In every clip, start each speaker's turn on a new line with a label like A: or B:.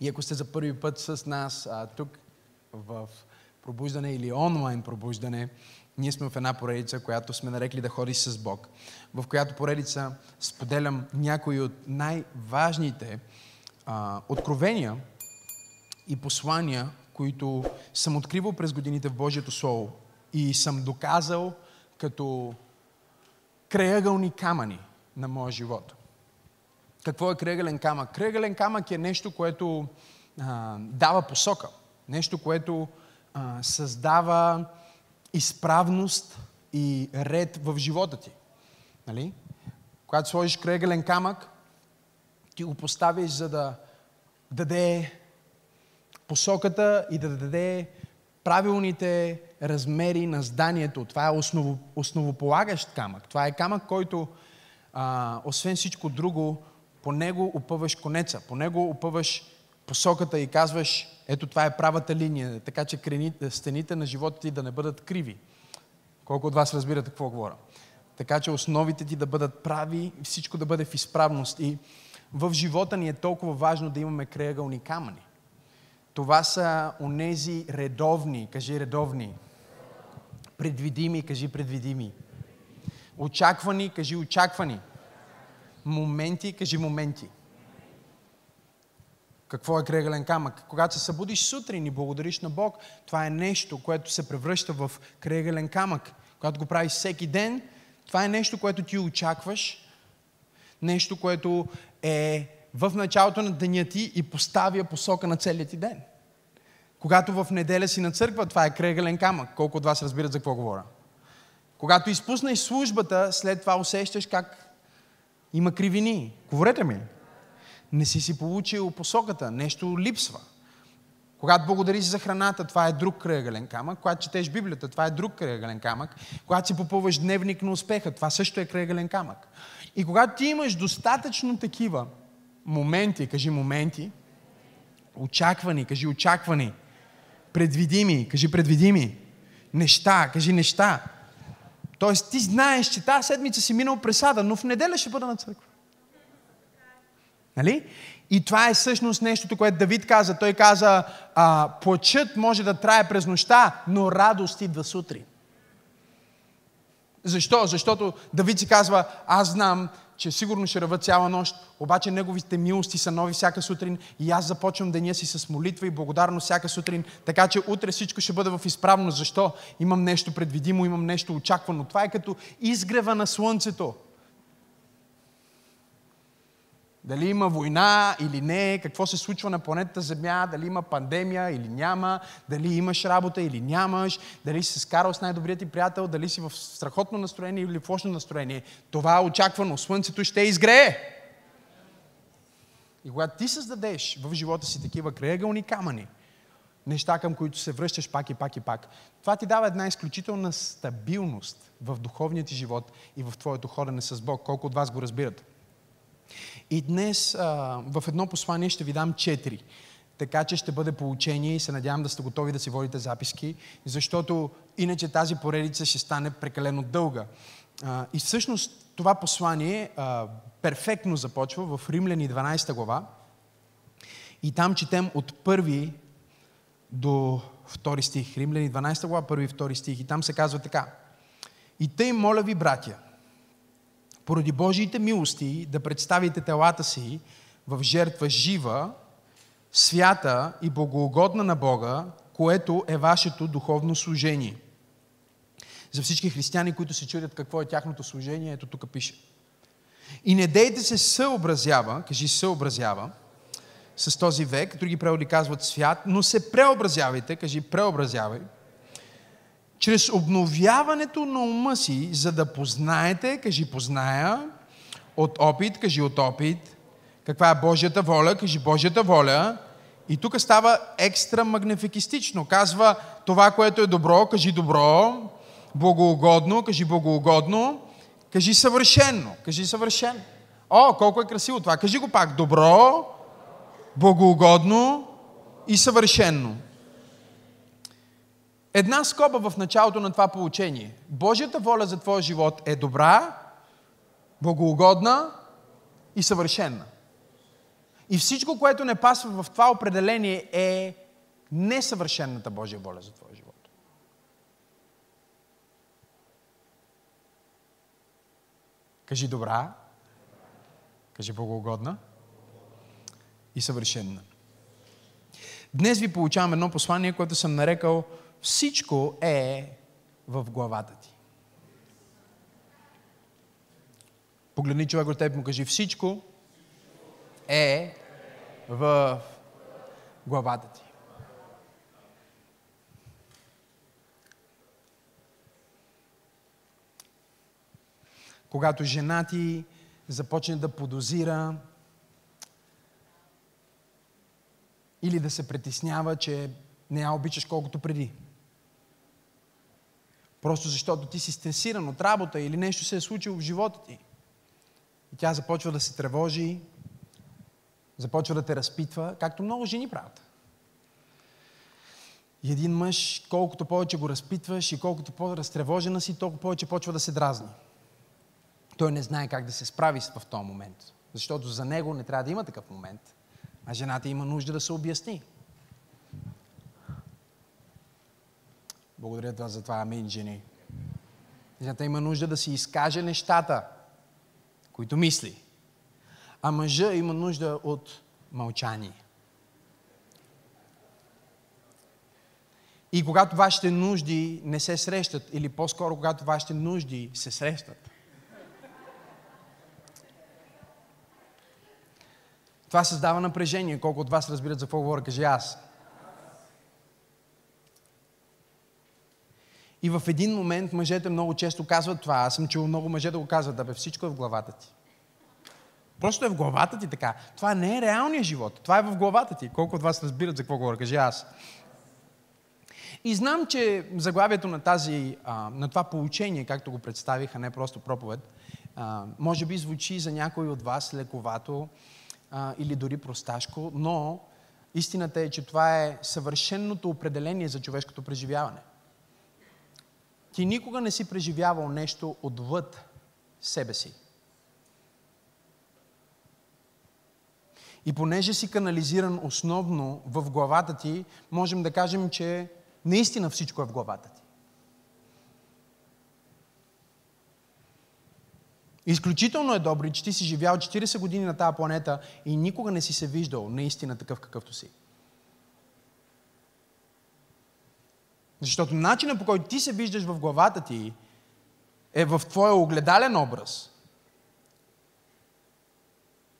A: И ако сте за първи път с нас а, тук в пробуждане или онлайн пробуждане, ние сме в една поредица, която сме нарекли да ходиш с Бог, в която поредица споделям някои от най-важните а, откровения и послания, които съм откривал през годините в Божието Слово и съм доказал като краягълни камъни на моя живот. Какво е кръгълен камък? Кръгълен камък е нещо, което а, дава посока. Нещо, което а, създава изправност и ред в живота ти. Нали? Когато сложиш кръгълен камък, ти го поставиш за да даде посоката и да даде правилните размери на зданието. Това е осново, основополагащ камък. Това е камък, който, а, освен всичко друго, по него опъваш конеца, по него опъваш посоката и казваш, ето това е правата линия, така че стените на живота ти да не бъдат криви. Колко от вас разбирате какво говоря? Така че основите ти да бъдат прави, всичко да бъде в изправност. И в живота ни е толкова важно да имаме креъгълни камъни. Това са онези редовни, кажи редовни, предвидими, кажи предвидими, очаквани, кажи очаквани, моменти, кажи моменти. Какво е кръгълен камък? Когато се събудиш сутрин и благодариш на Бог, това е нещо, което се превръща в кръгълен камък. Когато го правиш всеки ден, това е нещо, което ти очакваш, нещо, което е в началото на деня ти и поставя посока на целият ти ден. Когато в неделя си на църква, това е кръгълен камък. Колко от вас разбират за какво говоря? Когато изпуснеш службата, след това усещаш как има кривини. Говорете ми. Не си си получил посоката, нещо липсва. Когато благодариш за храната, това е друг кръгълен камък. Когато четеш Библията, това е друг кръгълен камък. Когато си попълваш дневник на успеха, това също е кръгълен камък. И когато ти имаш достатъчно такива моменти, кажи моменти, очаквани, кажи очаквани, предвидими, кажи предвидими, неща, кажи неща. Тоест ти знаеш, че тази седмица си минал пресада, но в неделя ще бъда на църква. Нали? И това е всъщност нещото, което Давид каза. Той каза, а, плачът може да трае през нощта, но радост идва сутрин. Защо? Защото Давид си казва, аз знам, че сигурно ще ръва цяла нощ, обаче неговите милости са нови всяка сутрин и аз започвам деня си с молитва и благодарност всяка сутрин, така че утре всичко ще бъде в изправност. Защо? Имам нещо предвидимо, имам нещо очаквано. Това е като изгрева на слънцето. Дали има война или не, какво се случва на планетата Земя, дали има пандемия или няма, дали имаш работа или нямаш, дали си се скарал с най-добрият ти приятел, дали си в страхотно настроение или в лошо настроение. Това е очаквано. Слънцето ще изгрее. И когато ти създадеш в живота си такива краегълни камъни, неща към които се връщаш пак и пак и пак, това ти дава една изключителна стабилност в духовния ти живот и в твоето ходене с Бог. Колко от вас го разбират? И днес а, в едно послание ще ви дам четири. Така че ще бъде получение и се надявам да сте готови да си водите записки, защото иначе тази поредица ще стане прекалено дълга. А, и всъщност това послание а, перфектно започва в Римляни 12 глава. И там четем от първи до втори стих. Римляни 12 глава, първи и втори стих. И там се казва така. И тъй, моля ви, братя, поради Божиите милости да представите телата си в жертва жива, свята и богоугодна на Бога, което е вашето духовно служение. За всички християни, които се чудят какво е тяхното служение, ето тук пише. И не дейте се съобразява, кажи съобразява, с този век, други преводи казват свят, но се преобразявайте, кажи преобразявай, чрез обновяването на ума си, за да познаете, кажи позная, от опит, кажи от опит, каква е Божията воля, кажи Божията воля. И тук става екстра магнификистично. Казва това, което е добро, кажи добро, богоугодно, кажи богоугодно, кажи съвършенно, кажи съвършено. О, колко е красиво това. Кажи го пак. Добро, богоугодно и съвършенно. Една скоба в началото на това получение. Божията воля за твоя живот е добра, богоугодна и съвършена. И всичко, което не пасва в това определение е несъвършената Божия воля за твоя живот. Кажи добра, кажи богоугодна и съвършенна. Днес ви получавам едно послание, което съм нарекал Всичко е в главата ти. Погледни човек от теб му кажи Всичко е в главата ти. Когато жена ти започне да подозира или да се притеснява, че не я обичаш колкото преди. Просто защото ти си стресиран от работа или нещо се е случило в живота ти. И тя започва да се тревожи, започва да те разпитва, както много жени правят. И един мъж, колкото повече го разпитваш и колкото по-разтревожена си, толкова повече почва да се дразни. Той не знае как да се справи в този момент. Защото за него не трябва да има такъв момент. А жената има нужда да се обясни. Благодаря за това, амин, жени. Жената има нужда да си изкаже нещата, които мисли. А мъжа има нужда от мълчание. И когато вашите нужди не се срещат, или по-скоро когато вашите нужди се срещат, това създава напрежение. Колко от вас разбират за какво говоря, кажи аз. И в един момент мъжете много често казват това. Аз съм чул много мъже да го казват, да бе всичко е в главата ти. Просто е в главата ти така. Това не е реалният живот. Това е в главата ти. Колко от вас разбират за какво говоря? Кажи аз. И знам, че заглавието на, тази, на това получение, както го представих, а не просто проповед, може би звучи за някой от вас лековато или дори просташко, но истината е, че това е съвършеното определение за човешкото преживяване. Ти никога не си преживявал нещо отвъд себе си. И понеже си канализиран основно в главата ти, можем да кажем, че наистина всичко е в главата ти. Изключително е добре, че ти си живял 40 години на тази планета и никога не си се виждал наистина такъв какъвто си. Защото начинът по който ти се виждаш в главата ти е в твоя огледален образ.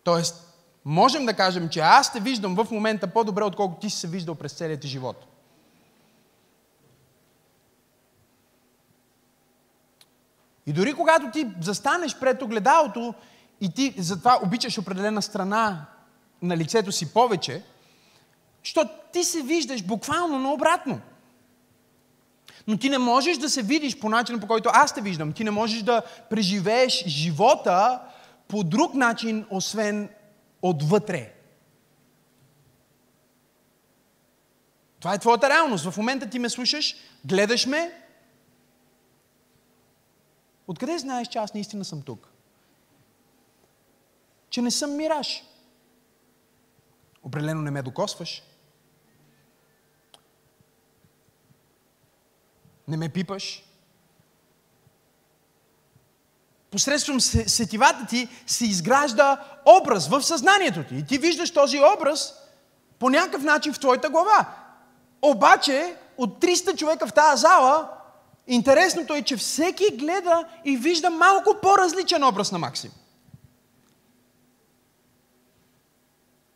A: Тоест, можем да кажем, че аз те виждам в момента по-добре, отколкото ти си се виждал през целият ти живот. И дори когато ти застанеш пред огледалото и ти затова обичаш определена страна на лицето си повече, защото ти се виждаш буквално наобратно. Но ти не можеш да се видиш по начина, по който аз те виждам. Ти не можеш да преживееш живота по друг начин, освен отвътре. Това е твоята реалност. В момента ти ме слушаш, гледаш ме. Откъде знаеш, че аз наистина съм тук? Че не съм мираж. Определено не ме докосваш. Не ме пипаш. Посредством сетивата ти се изгражда образ в съзнанието ти. И ти виждаш този образ по някакъв начин в твоята глава. Обаче, от 300 човека в тази зала, интересното е, че всеки гледа и вижда малко по-различен образ на Максим.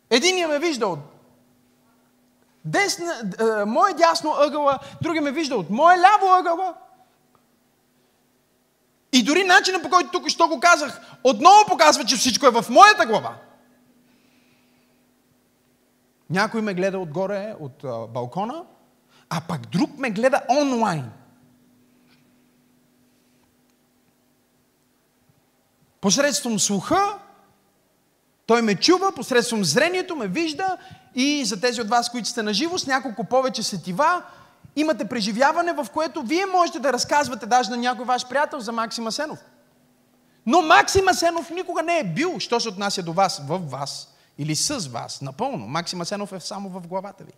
A: Единият ме вижда от десна, е, мое дясно ъгъла, други ме вижда от мое ляво ъгъла. И дори начинът по който тук що го казах, отново показва, че всичко е в моята глава. Някой ме гледа отгоре, от а, балкона, а пък друг ме гледа онлайн. Посредством слуха той ме чува, посредством зрението ме вижда и за тези от вас, които сте на живо, с няколко повече сетива, имате преживяване, в което вие можете да разказвате даже на някой ваш приятел за Максима Сенов. Но Максима Сенов никога не е бил, що се отнася до вас, в вас Или с вас, напълно. Максим Асенов е само в главата ви.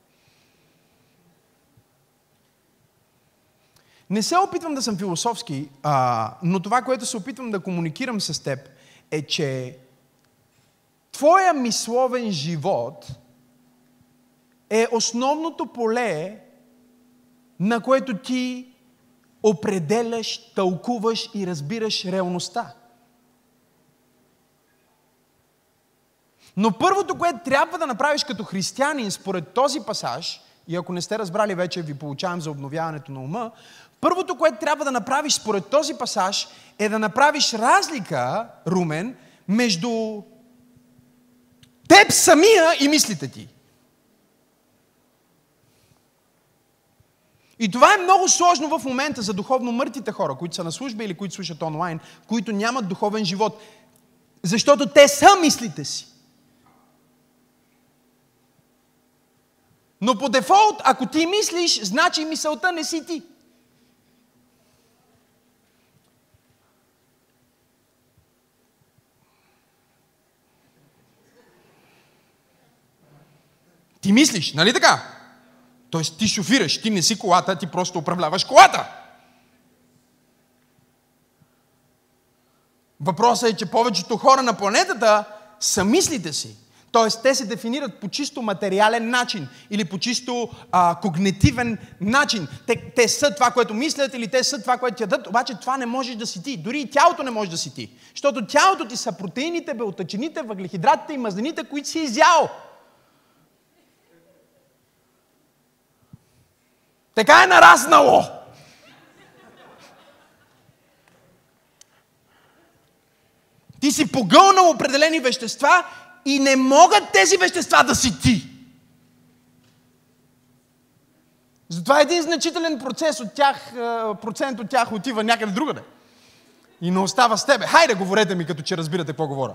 A: Не се опитвам да съм философски, а, но това, което се опитвам да комуникирам с теб, е, че твоя мисловен живот е основното поле, на което ти определяш, тълкуваш и разбираш реалността. Но първото, което трябва да направиш като християнин според този пасаж, и ако не сте разбрали вече, ви получавам за обновяването на ума, първото, което трябва да направиш според този пасаж, е да направиш разлика, Румен, между теб самия и мислите ти. И това е много сложно в момента за духовно мъртвите хора, които са на служба или които слушат онлайн, които нямат духовен живот. Защото те са мислите си. Но по дефолт, ако ти мислиш, значи мисълта не си ти. Ти мислиш, нали така? Тоест ти шофираш, ти не си колата, ти просто управляваш колата. Въпросът е, че повечето хора на планетата са мислите си. Тоест, те се дефинират по чисто материален начин или по чисто а, когнитивен начин. Те, те са това, което мислят или те са това, което ядат, обаче това не можеш да си ти. Дори и тялото не може да си ти. Защото тялото ти са протеините, белтъчините, въглехидратите и мазнините, които си изял. Така е нараснало. Ти си погълнал определени вещества и не могат тези вещества да си ти. Затова един значителен процес от тях, е, процент от тях отива някъде другаде. И не остава с тебе. Хайде, говорете ми, като че разбирате какво говоря.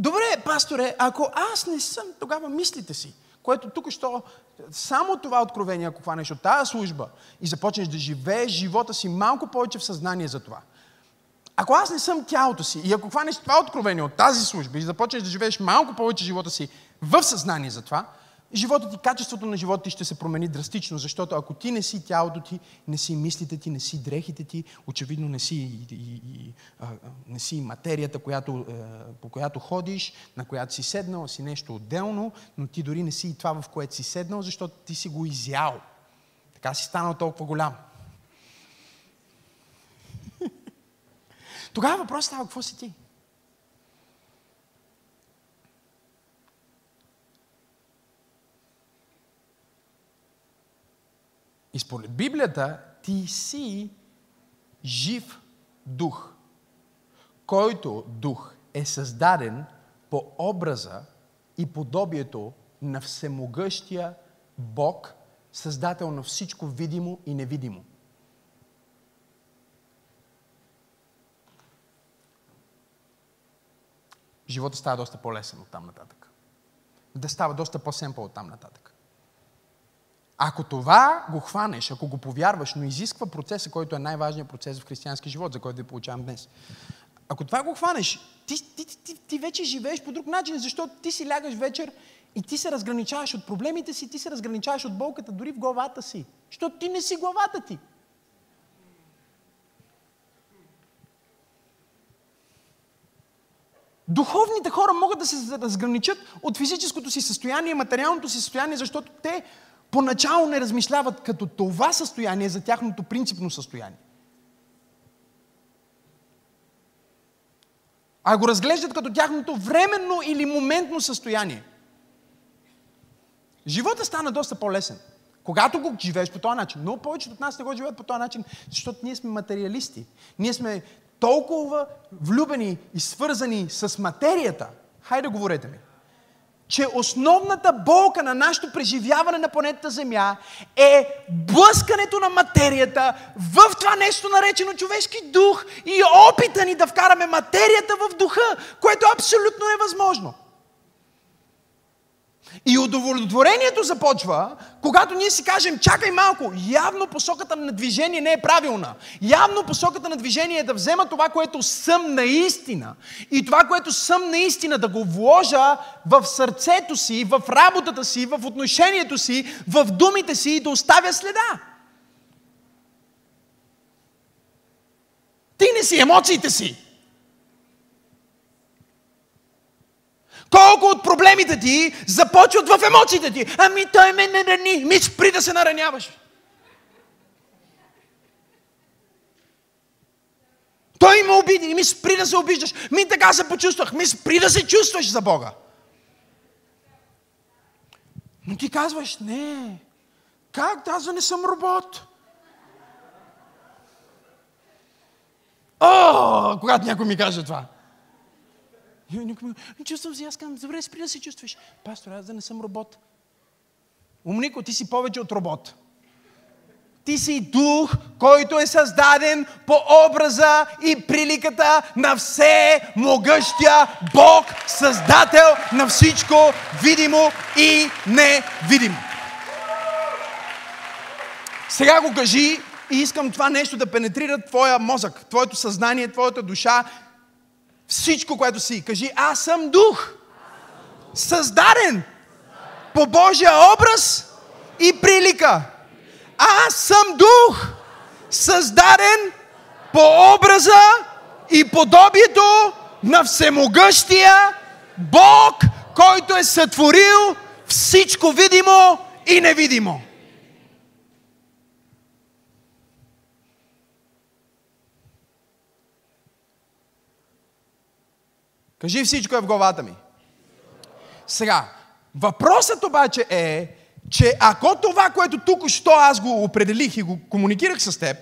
A: Добре, пасторе, ако аз не съм, тогава мислите си, което тук що само това откровение, ако хванеш от тази служба и започнеш да живееш живота си малко повече в съзнание за това. Ако аз не съм тялото си и ако хванеш това откровение от тази служба и започнеш да живееш малко повече живота си в съзнание за това, живота ти, качеството на живота ти ще се промени драстично, защото ако ти не си тялото ти, не си мислите ти, не си дрехите ти, очевидно не си, и, и, и, а, не си материята, която, а, по която ходиш, на която си седнал, си нещо отделно, но ти дори не си и това, в което си седнал, защото ти си го изял. Така си станал толкова голям. Тогава въпрос става, какво си ти? И според Библията ти си жив дух, който дух е създаден по образа и подобието на всемогъщия Бог, създател на всичко видимо и невидимо. Живота става доста по-лесен от там нататък. Да става доста по-семпъл от там нататък. Ако това го хванеш, ако го повярваш, но изисква процеса, който е най-важният процес в християнски живот, за който ви получавам днес. Ако това го хванеш, ти, ти, ти, ти вече живееш по друг начин, защото ти си лягаш вечер и ти се разграничаваш от проблемите си, ти се разграничаваш от болката дори в главата си. Защото ти не си главата ти. Духовните хора могат да се разграничат от физическото си състояние, материалното си състояние, защото те поначало не размишляват като това състояние за тяхното принципно състояние. А го разглеждат като тяхното временно или моментно състояние. Живота стана доста по-лесен. Когато го живееш по този начин. Но повечето от нас не го живеят по този начин, защото ние сме материалисти. Ние сме толкова влюбени и свързани с материята. Хайде, говорете ми че основната болка на нашето преживяване на планетата Земя е блъскането на материята в това нещо наречено човешки дух и опита ни да вкараме материята в духа, което абсолютно е възможно. И удовлетворението започва, когато ние си кажем, чакай малко, явно посоката на движение не е правилна. Явно посоката на движение е да взема това, което съм наистина. И това, което съм наистина, да го вложа в сърцето си, в работата си, в отношението си, в думите си и да оставя следа. Ти не си емоциите си. Колко от проблемите ти започват в емоциите ти. Ами той ме нарани. Ми спри да се нараняваш. Той ме обиди. Ми спри да се обиждаш. Ми така се почувствах. Ми спри да се чувстваш за Бога. Но ти казваш, не. Как? Аз да не съм робот. О, когато някой ми каже това. И някой ми чувствам се, аз казвам, добре, спри да се чувстваш. Пастор, аз да не съм робот. Умнико, ти си повече от робот. Ти си дух, който е създаден по образа и приликата на все могъщия Бог, създател на всичко видимо и невидимо. Сега го кажи и искам това нещо да пенетрира твоя мозък, твоето съзнание, твоята душа, всичко, което си. Кажи, аз съм дух. Създаден по Божия образ и прилика. Аз съм дух. Създаден по образа и подобието на всемогъщия Бог, който е сътворил всичко видимо и невидимо. Кажи всичко е в главата ми. Сега, въпросът обаче е, че ако това, което тук що аз го определих и го комуникирах с теб,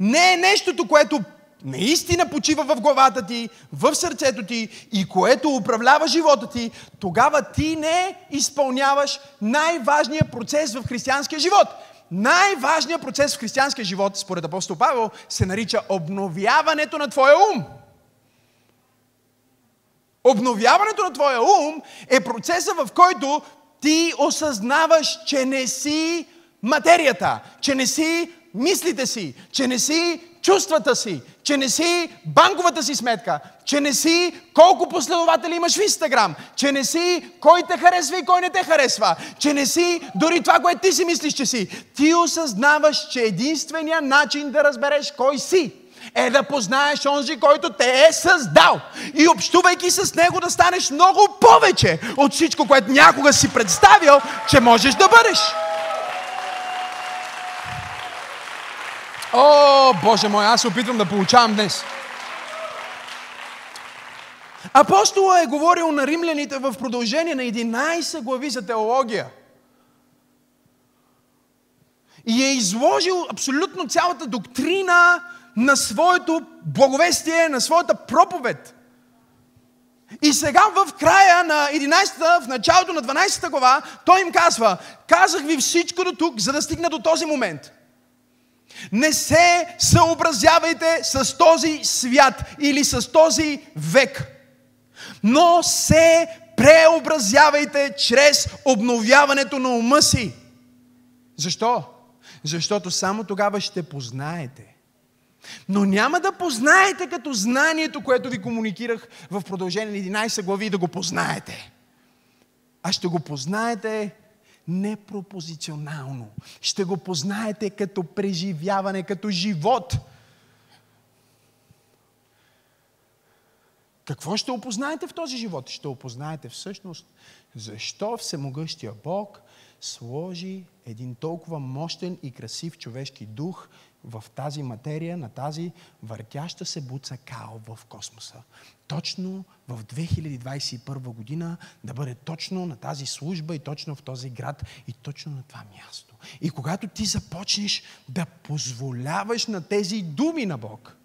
A: не е нещото, което наистина почива в главата ти, в сърцето ти и което управлява живота ти, тогава ти не изпълняваш най-важния процес в християнския живот. Най-важният процес в християнския живот, според апостол Павел, се нарича обновяването на твоя ум. Обновяването на твоя ум е процеса, в който ти осъзнаваш, че не си материята, че не си мислите си, че не си чувствата си, че не си банковата си сметка, че не си колко последователи имаш в Инстаграм, че не си кой те харесва и кой не те харесва, че не си дори това, което ти си мислиш, че си. Ти осъзнаваш, че единственият начин да разбереш кой си е да познаеш онзи, който те е създал. И общувайки с него да станеш много повече от всичко, което някога си представил, че можеш да бъдеш. О, Боже мой, аз се опитвам да получавам днес. Апостола е говорил на римляните в продължение на 11 глави за теология. И е изложил абсолютно цялата доктрина на своето благовестие, на своята проповед. И сега в края на 11-та, в началото на 12-та глава, той им казва, казах ви всичко до тук, за да стигна до този момент. Не се съобразявайте с този свят или с този век, но се преобразявайте чрез обновяването на ума си. Защо? Защото само тогава ще познаете но няма да познаете като знанието, което ви комуникирах в продължение на 11 глави, да го познаете. А ще го познаете непропозиционално. Ще го познаете като преживяване, като живот. Какво ще опознаете в този живот? Ще опознаете всъщност защо Всемогъщия Бог сложи един толкова мощен и красив човешки дух в тази материя, на тази въртяща се буца као в космоса. Точно в 2021 година да бъде точно на тази служба и точно в този град и точно на това място. И когато ти започнеш да позволяваш на тези думи на Бог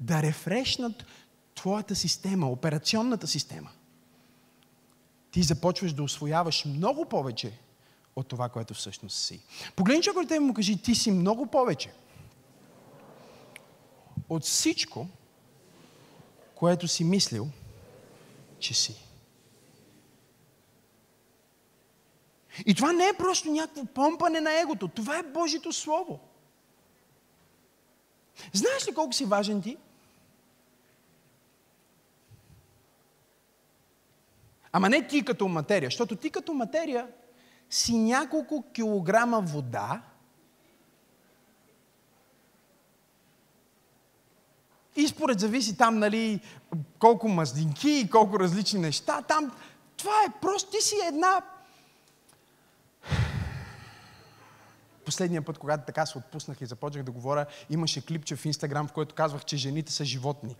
A: да рефрешнат твоята система, операционната система, ти започваш да освояваш много повече от това, което всъщност си. Погледни човекът и му кажи, ти си много повече от всичко, което си мислил, че си. И това не е просто някакво помпане на егото. Това е Божието Слово. Знаеш ли колко си важен ти? Ама не ти като материя, защото ти като материя си няколко килограма вода и според зависи там, нали, колко мазнинки и колко различни неща. Там, това е просто, ти си една... Последния път, когато така се отпуснах и започнах да говоря, имаше клипче в Инстаграм, в което казвах, че жените са животни.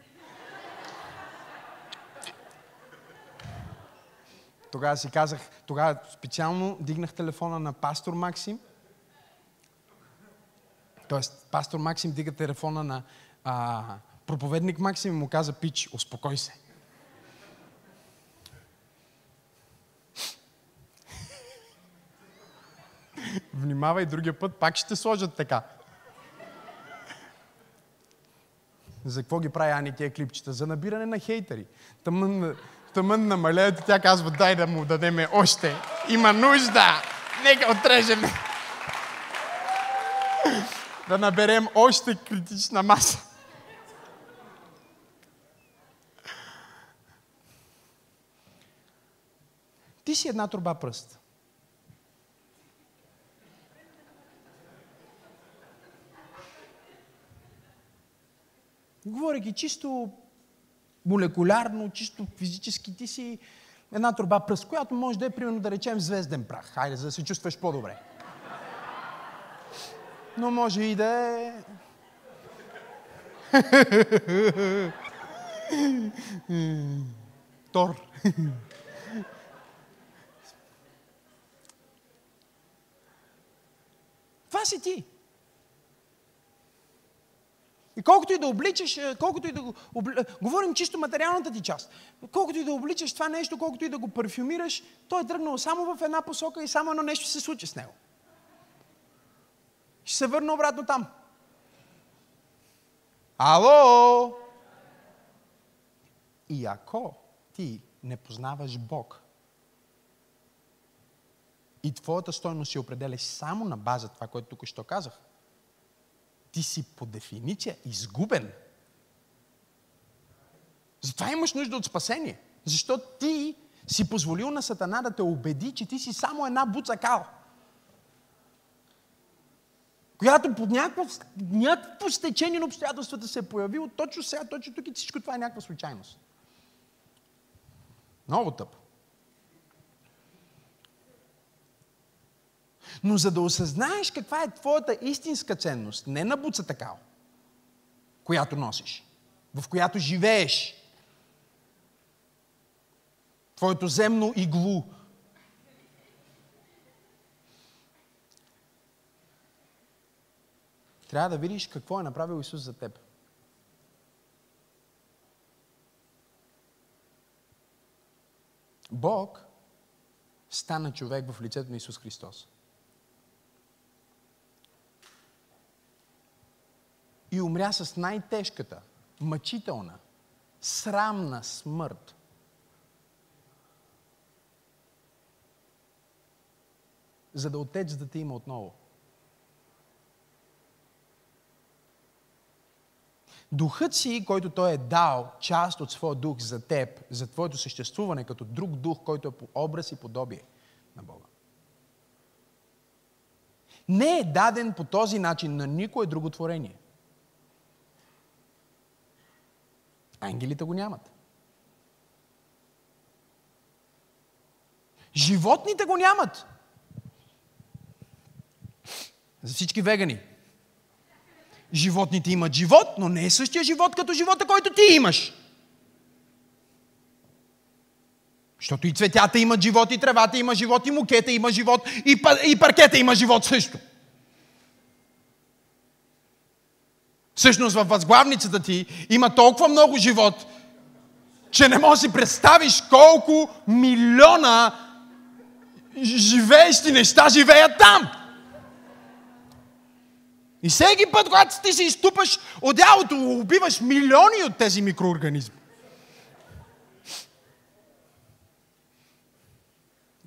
A: Тогава си казах, тогава специално дигнах телефона на пастор Максим. Тоест, пастор Максим дига телефона на а, проповедник Максим и му каза, пич, успокой се. Внимавай, другия път пак ще сложат така. За какво ги прави Ани тия клипчета? За набиране на хейтери. Тъмън, тъмън намалеят и тя казва, дай да му дадеме още. Има нужда. Нека отрежем. да наберем още критична маса. Ти си една труба пръст. Говоряки чисто молекулярно, чисто физически, ти си една труба пръст, която може да е, примерно, да речем, звезден прах. Хайде, за да се чувстваш по-добре. Но може и да е... Тор. Това си ти. И колкото и да обличаш, е, колкото и да го... Обли... Говорим чисто материалната ти част. Колкото и да обличаш това нещо, колкото и да го парфюмираш, той е тръгнал само в една посока и само едно нещо се случи с него. Ще се върна обратно там. Ало! И ако ти не познаваш Бог и твоята стойност си определяш само на база това, което тук що казах, ти си по дефиниция изгубен. Затова имаш нужда от спасение. Защото ти си позволил на Сатана да те убеди, че ти си само една буца кал. Която по някакво, някакво стечение на обстоятелствата се е появило точно сега, точно тук и всичко това е някаква случайност. Много тъпо. Но за да осъзнаеш каква е твоята истинска ценност, не на буца такава, която носиш, в която живееш, твоето земно иглу, трябва да видиш какво е направил Исус за теб. Бог стана човек в лицето на Исус Христос. И умря с най-тежката, мъчителна, срамна смърт. За да отец да те има отново. Духът си, който Той е дал, част от своя дух за теб, за твоето съществуване като друг дух, който е по образ и подобие на Бога. Не е даден по този начин на никое друго творение. Ангелите го нямат. Животните го нямат. За всички вегани. Животните имат живот, но не е същия живот като живота, който ти имаш. Защото и цветята имат живот, и тревата има живот, и мукета има живот, и, и паркета има живот също. Всъщност във възглавницата ти има толкова много живот, че не можеш да си представиш колко милиона живеещи неща живеят там. И всеки път, когато ти се изтупаш одялото, убиваш милиони от тези микроорганизми.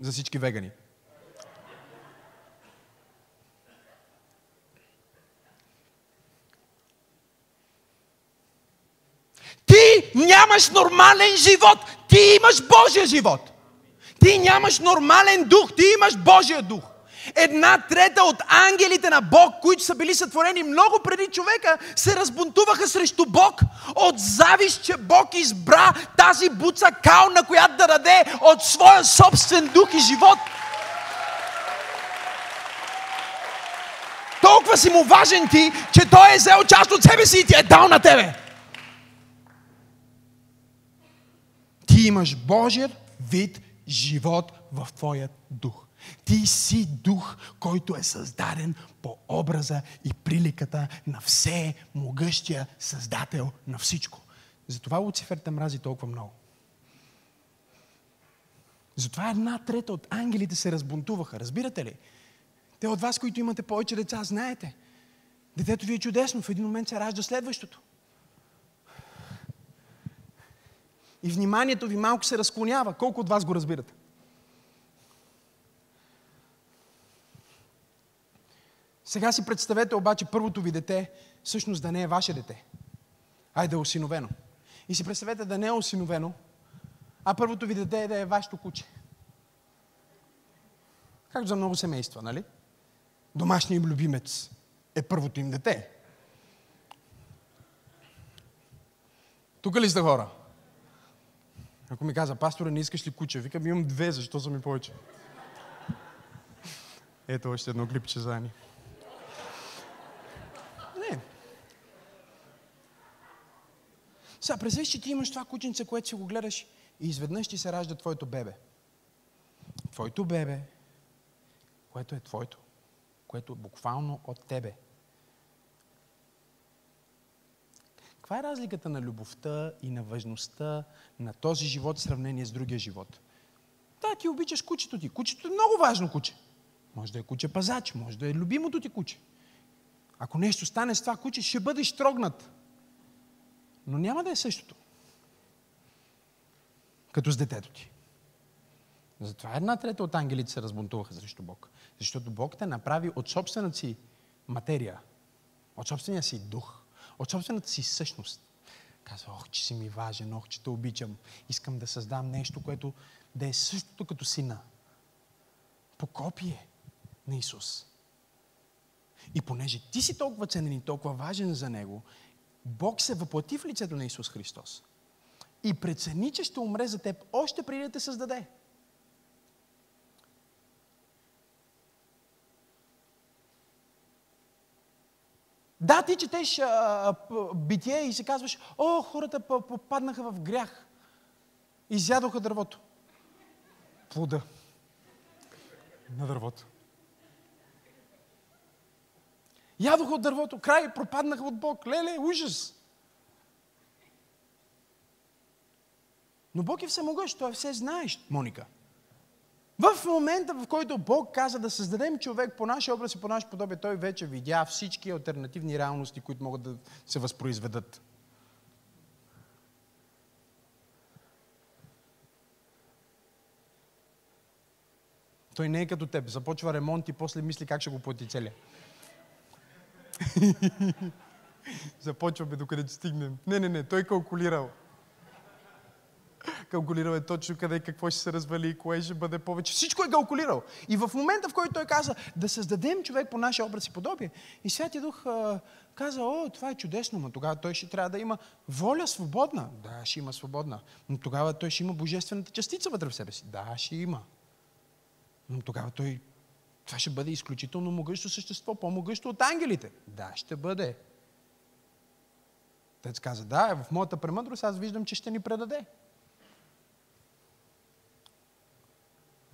A: За всички вегани. Нямаш нормален живот, ти имаш Божия живот. Ти нямаш нормален дух, ти имаш Божия дух. Една трета от ангелите на Бог, които са били сътворени много преди човека, се разбунтуваха срещу Бог от завист, че Бог избра тази буца кал, на която да даде от своя собствен дух и живот. Толкова си му важен ти, че той е взел част от себе си и ти е дал на тебе. Ти имаш Божия вид живот в твоят дух. Ти си дух, който е създаден по образа и приликата на все могъщия създател на всичко. Затова Луцифер те мрази толкова много. Затова една трета от ангелите се разбунтуваха. Разбирате ли? Те от вас, които имате повече деца, знаете. Детето ви е чудесно, в един момент се ражда следващото. И вниманието ви малко се разклонява. Колко от вас го разбирате? Сега си представете обаче първото ви дете всъщност да не е ваше дете, а е да е осиновено. И си представете да не е осиновено, а първото ви дете е да е вашето куче. Както за много семейства, нали? Домашният им любимец е първото им дете. Тук ли сте хора? Ако ми каза, пасторе, не искаш ли куче? Викам, имам две, защо са ми повече? Ето още едно клипче за Ани. Не. Сега, представиш, че ти имаш това кученце, което си го гледаш и изведнъж ти се ражда твоето бебе. Твоето бебе, което е твоето, което е буквално от тебе. Каква е разликата на любовта и на важността на този живот в сравнение с другия живот? Да, ти обичаш кучето ти. Кучето е много важно куче. Може да е куче пазач, може да е любимото ти куче. Ако нещо стане с това куче, ще бъдеш трогнат. Но няма да е същото. Като с детето ти. Затова една трета от ангелите се разбунтуваха срещу Бог. Защото Бог те направи от собствената си материя, от собствения си дух, от собствената си същност. Казва, ох, че си ми важен, ох, че те обичам. Искам да създам нещо, което да е същото като сина. По копие на Исус. И понеже ти си толкова ценен и толкова важен за Него, Бог се въплати в лицето на Исус Христос. И прецени, че ще умре за теб още преди да те създаде. Да, ти четеш а, битие и се казваш, о, хората попаднаха в грях. Изядоха дървото. Плуда. На дървото. Ядоха от дървото, край, пропаднаха от Бог. Леле, ужас! Но Бог е всемогъщ, Той е все знаеш, Моника. В момента, в който Бог каза да създадем човек по нашия образ и по наше подобие, Той вече видя всички альтернативни реалности, които могат да се възпроизведат. Той не е като теб. Започва ремонт и после мисли как ще го плати целия. Започваме докъде стигнем. Не, не, не, той калкулирал. Калкулирал е точно къде какво ще се развали, кое ще бъде повече. Всичко е калкулирал. И в момента, в който той каза да създадем човек по нашия образ и подобие, и Святия Дух а, каза, о, това е чудесно, но тогава той ще трябва да има воля свободна. Да, ще има свободна. Но тогава той ще има божествената частица вътре в себе си. Да, ще има. Но тогава той това ще бъде изключително могъщо същество, по-могъщо от ангелите. Да, ще бъде. Тец каза, да, в моята премъдрост аз виждам, че ще ни предаде.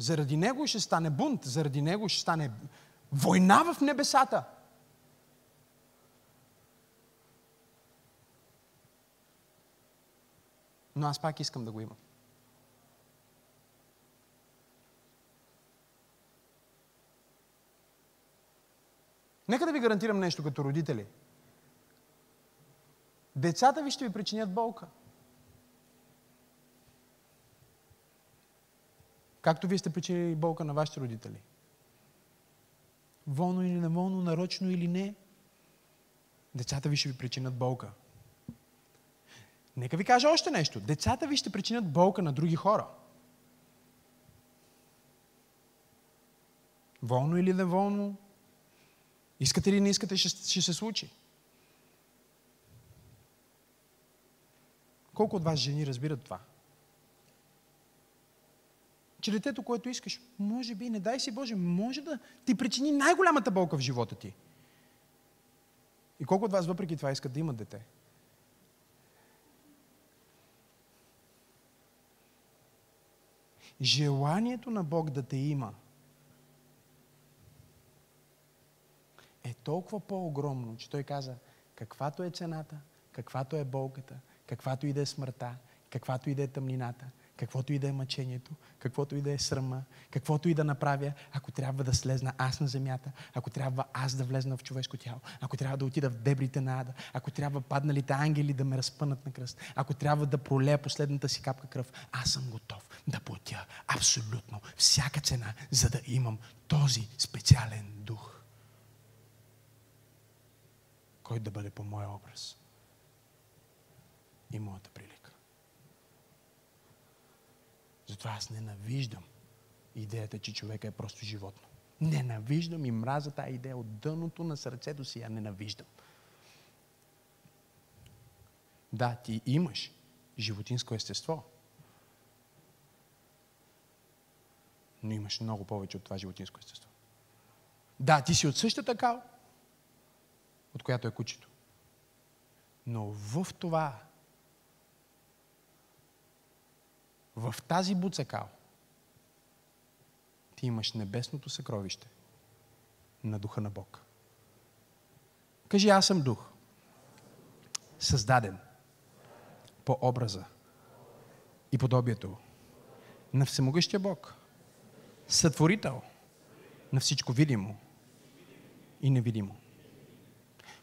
A: Заради него ще стане бунт, заради него ще стане война в небесата. Но аз пак искам да го имам. Нека да ви гарантирам нещо като родители. Децата ви ще ви причинят болка. Както вие сте причинили болка на вашите родители. Волно или неволно, нарочно или не, децата ви ще ви причинят болка. Нека ви кажа още нещо. Децата ви ще причинят болка на други хора. Волно или неволно, искате или не искате, ще, ще се случи. Колко от вас жени разбират това? Че детето, което искаш, може би, не дай си Боже, може да ти причини най-голямата болка в живота ти. И колко от вас въпреки това искат да имат дете? Желанието на Бог да те има е толкова по-огромно, че Той каза, каквато е цената, каквато е болката, каквато и да е смъртта, каквато и да е тъмнината, каквото и да е мъчението, каквото и да е срама, каквото и да направя, ако трябва да слезна аз на земята, ако трябва аз да влезна в човешко тяло, ако трябва да отида в дебрите на ада, ако трябва падналите ангели да ме разпънат на кръст, ако трябва да пролея последната си капка кръв, аз съм готов да платя абсолютно всяка цена, за да имам този специален дух, който да бъде по моя образ и моята прилика. Затова аз ненавиждам идеята, че човека е просто животно. Ненавиждам и мраза тази идея от дъното на сърцето си. Я ненавиждам. Да, ти имаш животинско естество. Но имаш много повече от това животинско естество. Да, ти си от същата кал, от която е кучето. Но в това в тази буцакал ти имаш небесното съкровище на духа на Бог. Кажи, аз съм дух. Създаден по образа и подобието на всемогъщия Бог. Сътворител на всичко видимо и невидимо.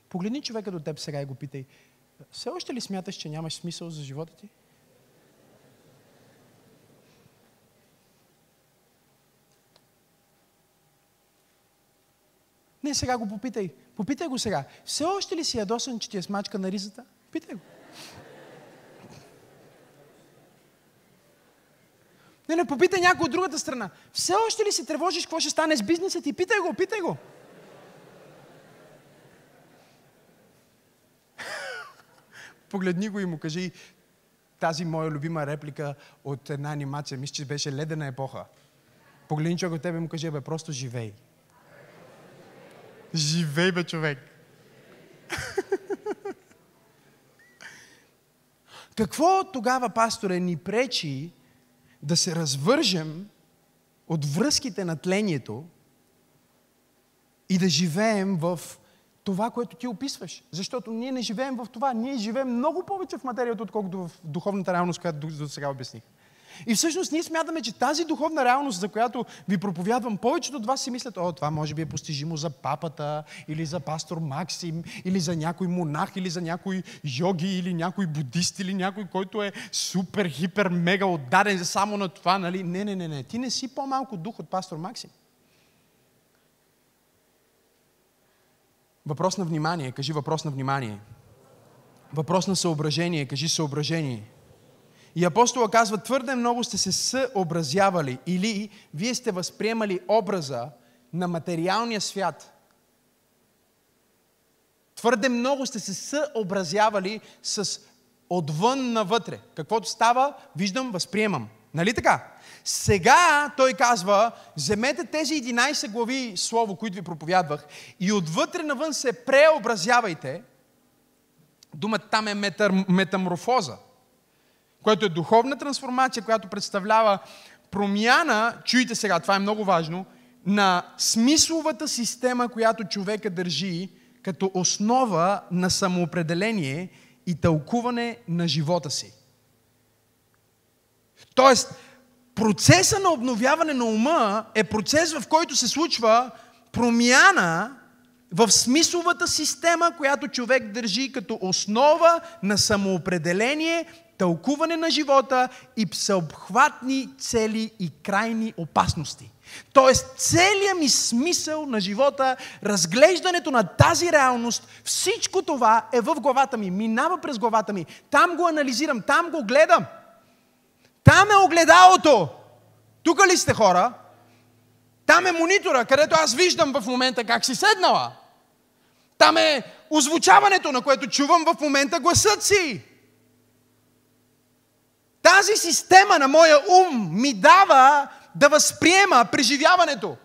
A: Погледни човека до теб сега и го питай, все още ли смяташ, че нямаш смисъл за живота ти? Не, сега го попитай. Попитай го сега. Все още ли си ядосан, че ти е смачка на ризата? Питай го. Не, не, попитай някой от другата страна. Все още ли си тревожиш какво ще стане с бизнеса ти? Питай го, питай го. Погледни го и му кажи тази моя любима реплика от една анимация. Мисля, че беше ледена епоха. Погледни човек от тебе и му кажи, бе, просто живей. Живей, бе, човек. Какво тогава, пасторе, ни пречи да се развържем от връзките на тлението и да живеем в това, което ти описваш. Защото ние не живеем в това. Ние живеем много повече в материята, отколкото в духовната реалност, която до сега обясних. И всъщност ние смятаме, че тази духовна реалност, за която ви проповядвам, повечето от вас си мислят, о, това може би е постижимо за папата, или за пастор Максим, или за някой монах, или за някой йоги, или някой будист, или някой, който е супер, хипер, мега отдаден само на това, нали? Не, не, не, не. Ти не си по-малко дух от пастор Максим. Въпрос на внимание. Кажи въпрос на внимание. Въпрос на съображение. Кажи съображение. И апостола казва, твърде много сте се съобразявали или вие сте възприемали образа на материалния свят. Твърде много сте се съобразявали с отвън навътре. Каквото става, виждам, възприемам. Нали така? Сега той казва, вземете тези 11 глави слово, които ви проповядвах, и отвътре навън се преобразявайте. Думата там е метар, метаморфоза което е духовна трансформация, която представлява промяна, чуйте сега, това е много важно, на смисловата система, която човека държи като основа на самоопределение и тълкуване на живота си. Тоест, процеса на обновяване на ума е процес, в който се случва промяна в смисловата система, която човек държи като основа на самоопределение тълкуване на живота и всеобхватни цели и крайни опасности. Тоест, целият ми смисъл на живота, разглеждането на тази реалност, всичко това е в главата ми, минава през главата ми. Там го анализирам, там го гледам. Там е огледалото. Тук ли сте хора? Там е монитора, където аз виждам в момента как си седнала. Там е озвучаването, на което чувам в момента гласът си. Тази система на моя ум ми дава да възприема преживяването.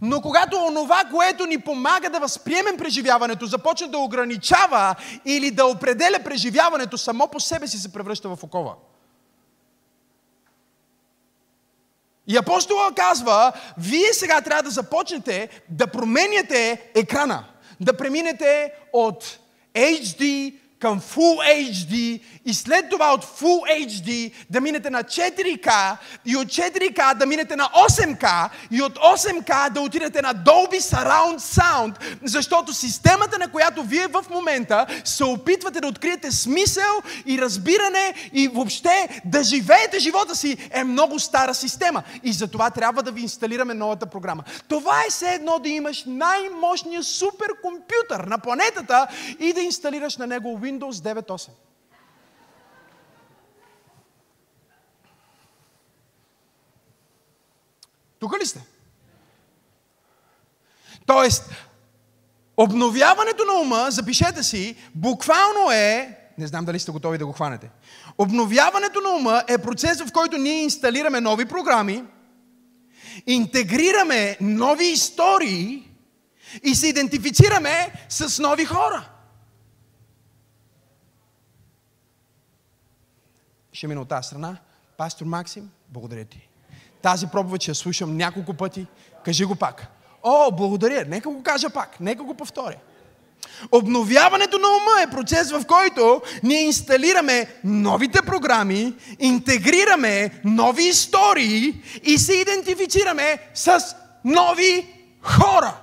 A: Но когато онова, което ни помага да възприемем преживяването, започне да ограничава или да определя преживяването, само по себе си се превръща в окова. И апостола казва, вие сега трябва да започнете да променяте екрана, да преминете от HD към Full HD и след това от Full HD да минете на 4K и от 4K да минете на 8K и от 8K да отидете на Dolby Surround Sound, защото системата, на която вие в момента се опитвате да откриете смисъл и разбиране и въобще да живеете живота си е много стара система. И за това трябва да ви инсталираме новата програма. Това е все едно да имаш най-мощния суперкомпютър на планетата и да инсталираш на него Windows 9.8. Тук ли сте? Тоест, обновяването на ума, запишете си, буквално е, не знам дали сте готови да го хванете, обновяването на ума е процес, в който ние инсталираме нови програми, интегрираме нови истории и се идентифицираме с нови хора. Ще мина от тази страна. Пастор Максим, благодаря ти. Тази проповед ще я слушам няколко пъти. Кажи го пак. О, благодаря. Нека го кажа пак. Нека го повторя. Обновяването на ума е процес, в който ние инсталираме новите програми, интегрираме нови истории и се идентифицираме с нови хора.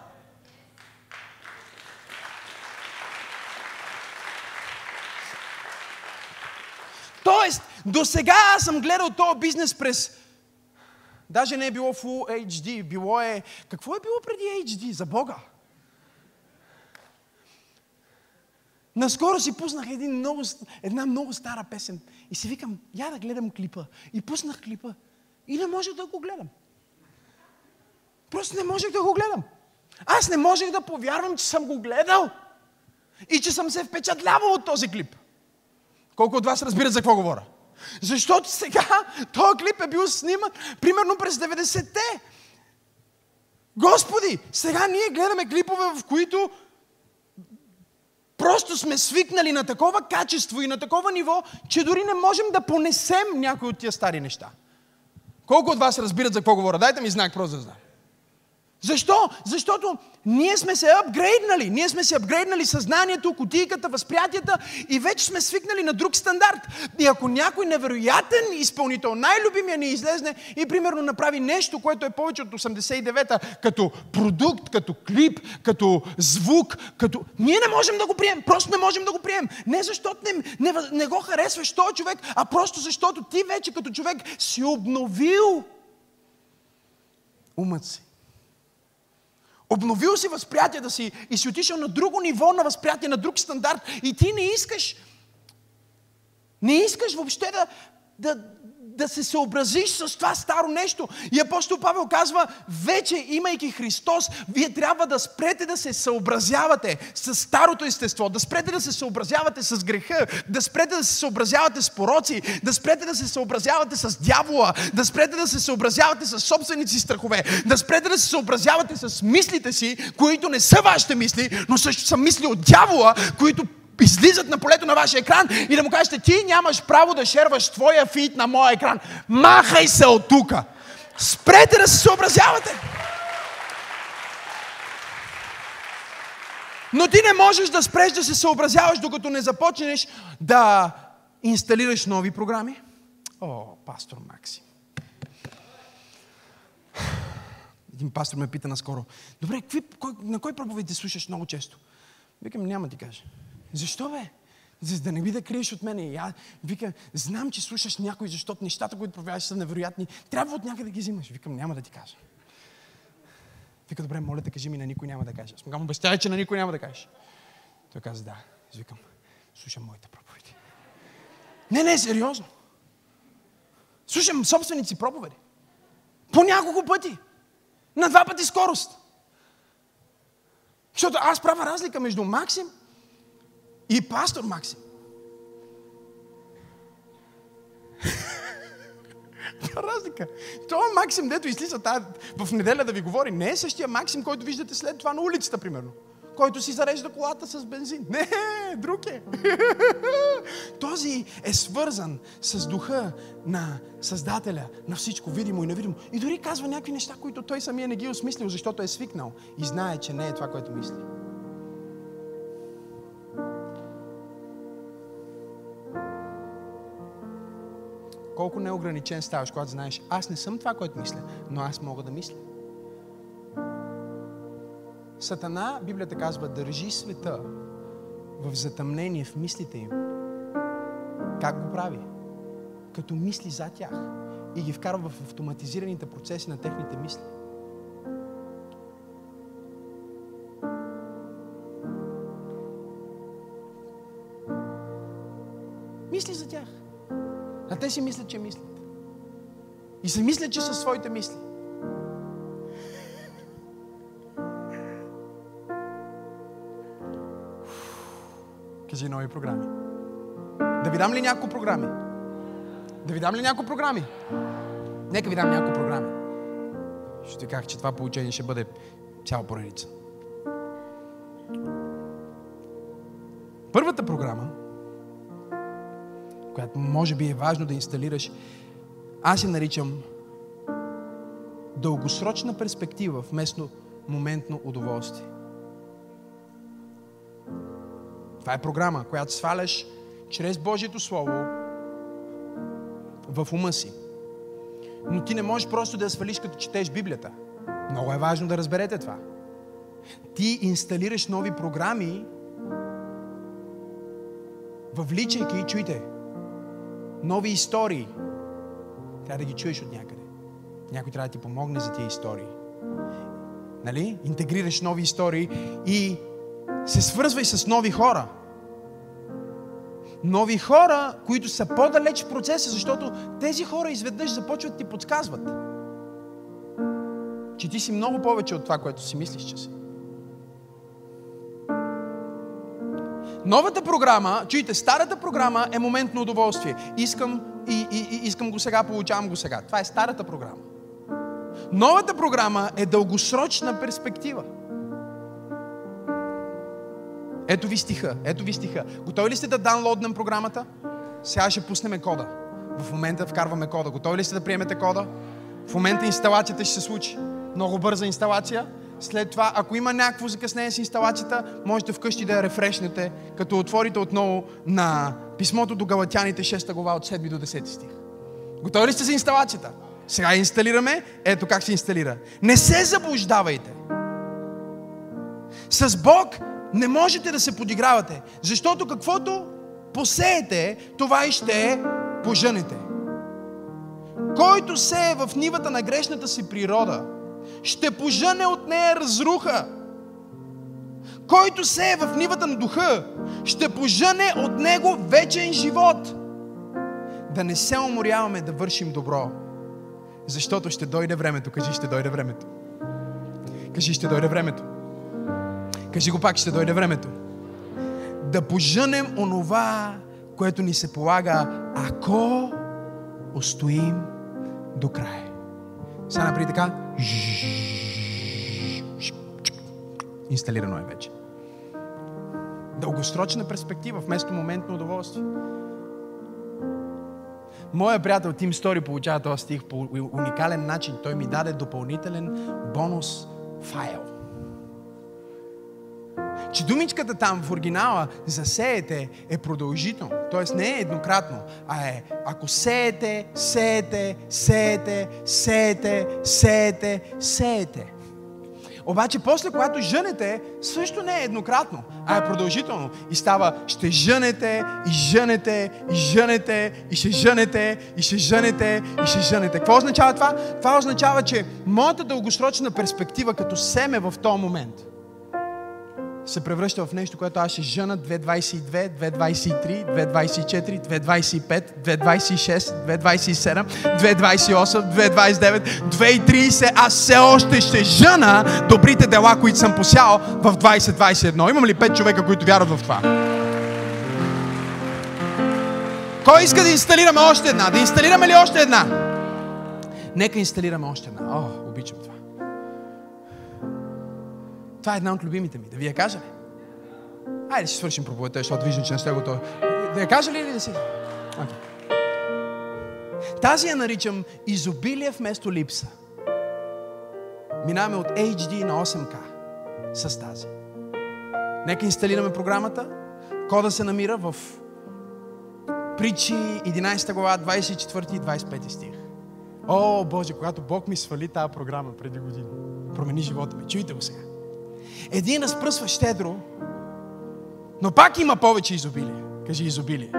A: Тоест, до сега аз съм гледал този бизнес през Даже не е било Full HD, било е... Какво е било преди HD, за Бога? Наскоро си пуснах един много, една много стара песен и си викам, я да гледам клипа. И пуснах клипа. И не можех да го гледам. Просто не можех да го гледам. Аз не можех да повярвам, че съм го гледал. И че съм се впечатлявал от този клип. Колко от вас разбират за какво говоря? Защото сега този клип е бил сниман примерно през 90-те. Господи, сега ние гледаме клипове, в които просто сме свикнали на такова качество и на такова ниво, че дори не можем да понесем някои от тия стари неща. Колко от вас разбират за какво говоря? Дайте ми знак, просто да знам. Защо? Защото ние сме се апгрейднали. Ние сме се апгрейднали съзнанието, кутийката, възприятията и вече сме свикнали на друг стандарт. И ако някой невероятен изпълнител, най-любимия ни излезне и примерно направи нещо, което е повече от 89-та, като продукт, като клип, като звук, като... Ние не можем да го приемем. Просто не можем да го приемем. Не защото не, не, не го харесваш този човек, а просто защото ти вече като човек си обновил умът си. Обновил си възприятията си и си отишъл на друго ниво на възприятие, на друг стандарт. И ти не искаш, не искаш въобще да, да, да се съобразиш с това старо нещо. И апостол Павел казва, вече имайки Христос, вие трябва да спрете да се съобразявате с старото естество, да спрете да се съобразявате с греха, да спрете да се съобразявате с пороци, да спрете да се съобразявате с дявола, да спрете да се съобразявате с собственици си страхове, да спрете да се съобразявате с мислите си, които не са вашите мисли, но също са мисли от дявола, които излизат на полето на вашия екран и да му кажете, ти нямаш право да шерваш твоя фит на моя екран. Махай се от тука! Спрете да се съобразявате! Но ти не можеш да спреш да се съобразяваш, докато не започнеш да инсталираш нови програми. О, пастор Макси. Един пастор ме пита наскоро, добре, какви, кой, на кой проповеди слушаш много често? Викам, няма ти кажа. Защо бе? За да не би да криеш от мене. И аз вика, знам, че слушаш някой, защото нещата, които проявяваш, са невероятни. Трябва от някъде да ги взимаш. Викам, няма да ти кажа. Вика, добре, моля те, кажи ми, на никой няма да кажа. Аз му обещай, че на никой няма да кажеш. Той каза, да. Аз викам, слушам моите проповеди. Не, не, сериозно. Слушам собствените си проповеди. По няколко пъти. На два пъти скорост. Защото аз правя разлика между Максим и пастор Максим. Разлика. Това Максим, дето излиза в неделя да ви говори, не е същия Максим, който виждате след това на улицата, примерно който си зарежда колата с бензин. Не, друг е. Този е свързан с духа на Създателя, на всичко видимо и невидимо. И дори казва някакви неща, които той самия не ги е осмислил, защото е свикнал и знае, че не е това, което мисли. Колко неограничен ставаш, когато знаеш, аз не съм това, което мисля, но аз мога да мисля. Сатана, Библията казва, държи света в затъмнение в мислите им. Как го прави? Като мисли за тях и ги вкарва в автоматизираните процеси на техните мисли. Те си мислят, че мислят. И се мислят, че са своите мисли. Кажи нови програми. Да ви дам ли няколко програми? Да ви дам ли няколко програми? Нека ви дам няколко програми. Ще ти кажа, че това получение ще бъде цяла поредица. Първата програма, може би е важно да инсталираш, аз я наричам дългосрочна перспектива вместо моментно удоволствие. Това е програма, която сваляш чрез Божието Слово в ума си. Но ти не можеш просто да я свалиш като четеш Библията. Много е важно да разберете това. Ти инсталираш нови програми, въвличайки, чуйте, нови истории. Трябва да ги чуеш от някъде. Някой трябва да ти помогне за тия истории. Нали? Интегрираш нови истории и се свързвай с нови хора. Нови хора, които са по-далеч в процеса, защото тези хора изведнъж започват ти подсказват. Че ти си много повече от това, което си мислиш, че си. Новата програма, чуйте, старата програма е момент на удоволствие. Искам и, и, и искам го сега, получавам го сега. Това е старата програма. Новата програма е дългосрочна перспектива. Ето ви стиха, ето ви стиха. Готови ли сте да даунлоднем програмата? Сега ще пуснем кода. В момента вкарваме кода. Готови ли сте да приемете кода? В момента инсталацията ще се случи. Много бърза инсталация. След това, ако има някакво закъснение с инсталацията, можете вкъщи да я рефрешнете, като отворите отново на писмото до Галатяните 6 глава от 7 до 10 стих. Готови ли сте за инсталацията? Сега инсталираме. Ето как се инсталира. Не се заблуждавайте. С Бог не можете да се подигравате, защото каквото посеете, това и ще поженете. Който се е в нивата на грешната си природа, ще пожене от нея разруха. Който се е в нивата на духа, ще пожене от него вечен живот. Да не се уморяваме да вършим добро, защото ще дойде времето. Кажи, ще дойде времето. Кажи, ще дойде времето. Кажи го пак, ще дойде времето. Да пожънем онова, което ни се полага, ако устоим до края. Сега напри така. Инсталирано е вече. Дългосрочна перспектива вместо моментно удоволствие. Моя приятел Тим Стори получава този стих по уникален начин. Той ми даде допълнителен бонус файл че думичката там в оригинала за сеете е продължително. Тоест не е еднократно, а е ако сеете, сеете, сеете, сеете, сеете, сеете. Обаче после, когато жънете, също не е еднократно, а е продължително. И става, ще жънете, и жънете, и жънете, и ще жънете, и ще жънете, и ще жънете. Какво означава това? Това означава, че моята дългосрочна перспектива като семе в този момент – се превръща в нещо, което аз ще жена 2.22, 2.23, 2.24, 2.25, 2.26, 2.27, 2.28, 2.29, 2.30. Аз все още ще жена добрите дела, които съм посял в 2021. Имам ли 5 човека, които вярват в това? Кой иска да инсталираме още една? Да инсталираме ли още една? Нека инсталираме още една. О, обичам това. Това е една от любимите ми. Да ви я кажа ли? Айде ще свършим проповедта, защото виждам, че не сте готови. Да я кажа ли или да си? Okay. Тази я наричам изобилие вместо липса. Минаваме от HD на 8K с тази. Нека инсталираме програмата. Кода се намира в Притчи 11 глава, 24 и 25 стих. О, Боже, когато Бог ми свали тази програма преди години, промени живота ми. Чуйте го сега. Един разпръсва щедро, но пак има повече изобилие. Кажи изобилие.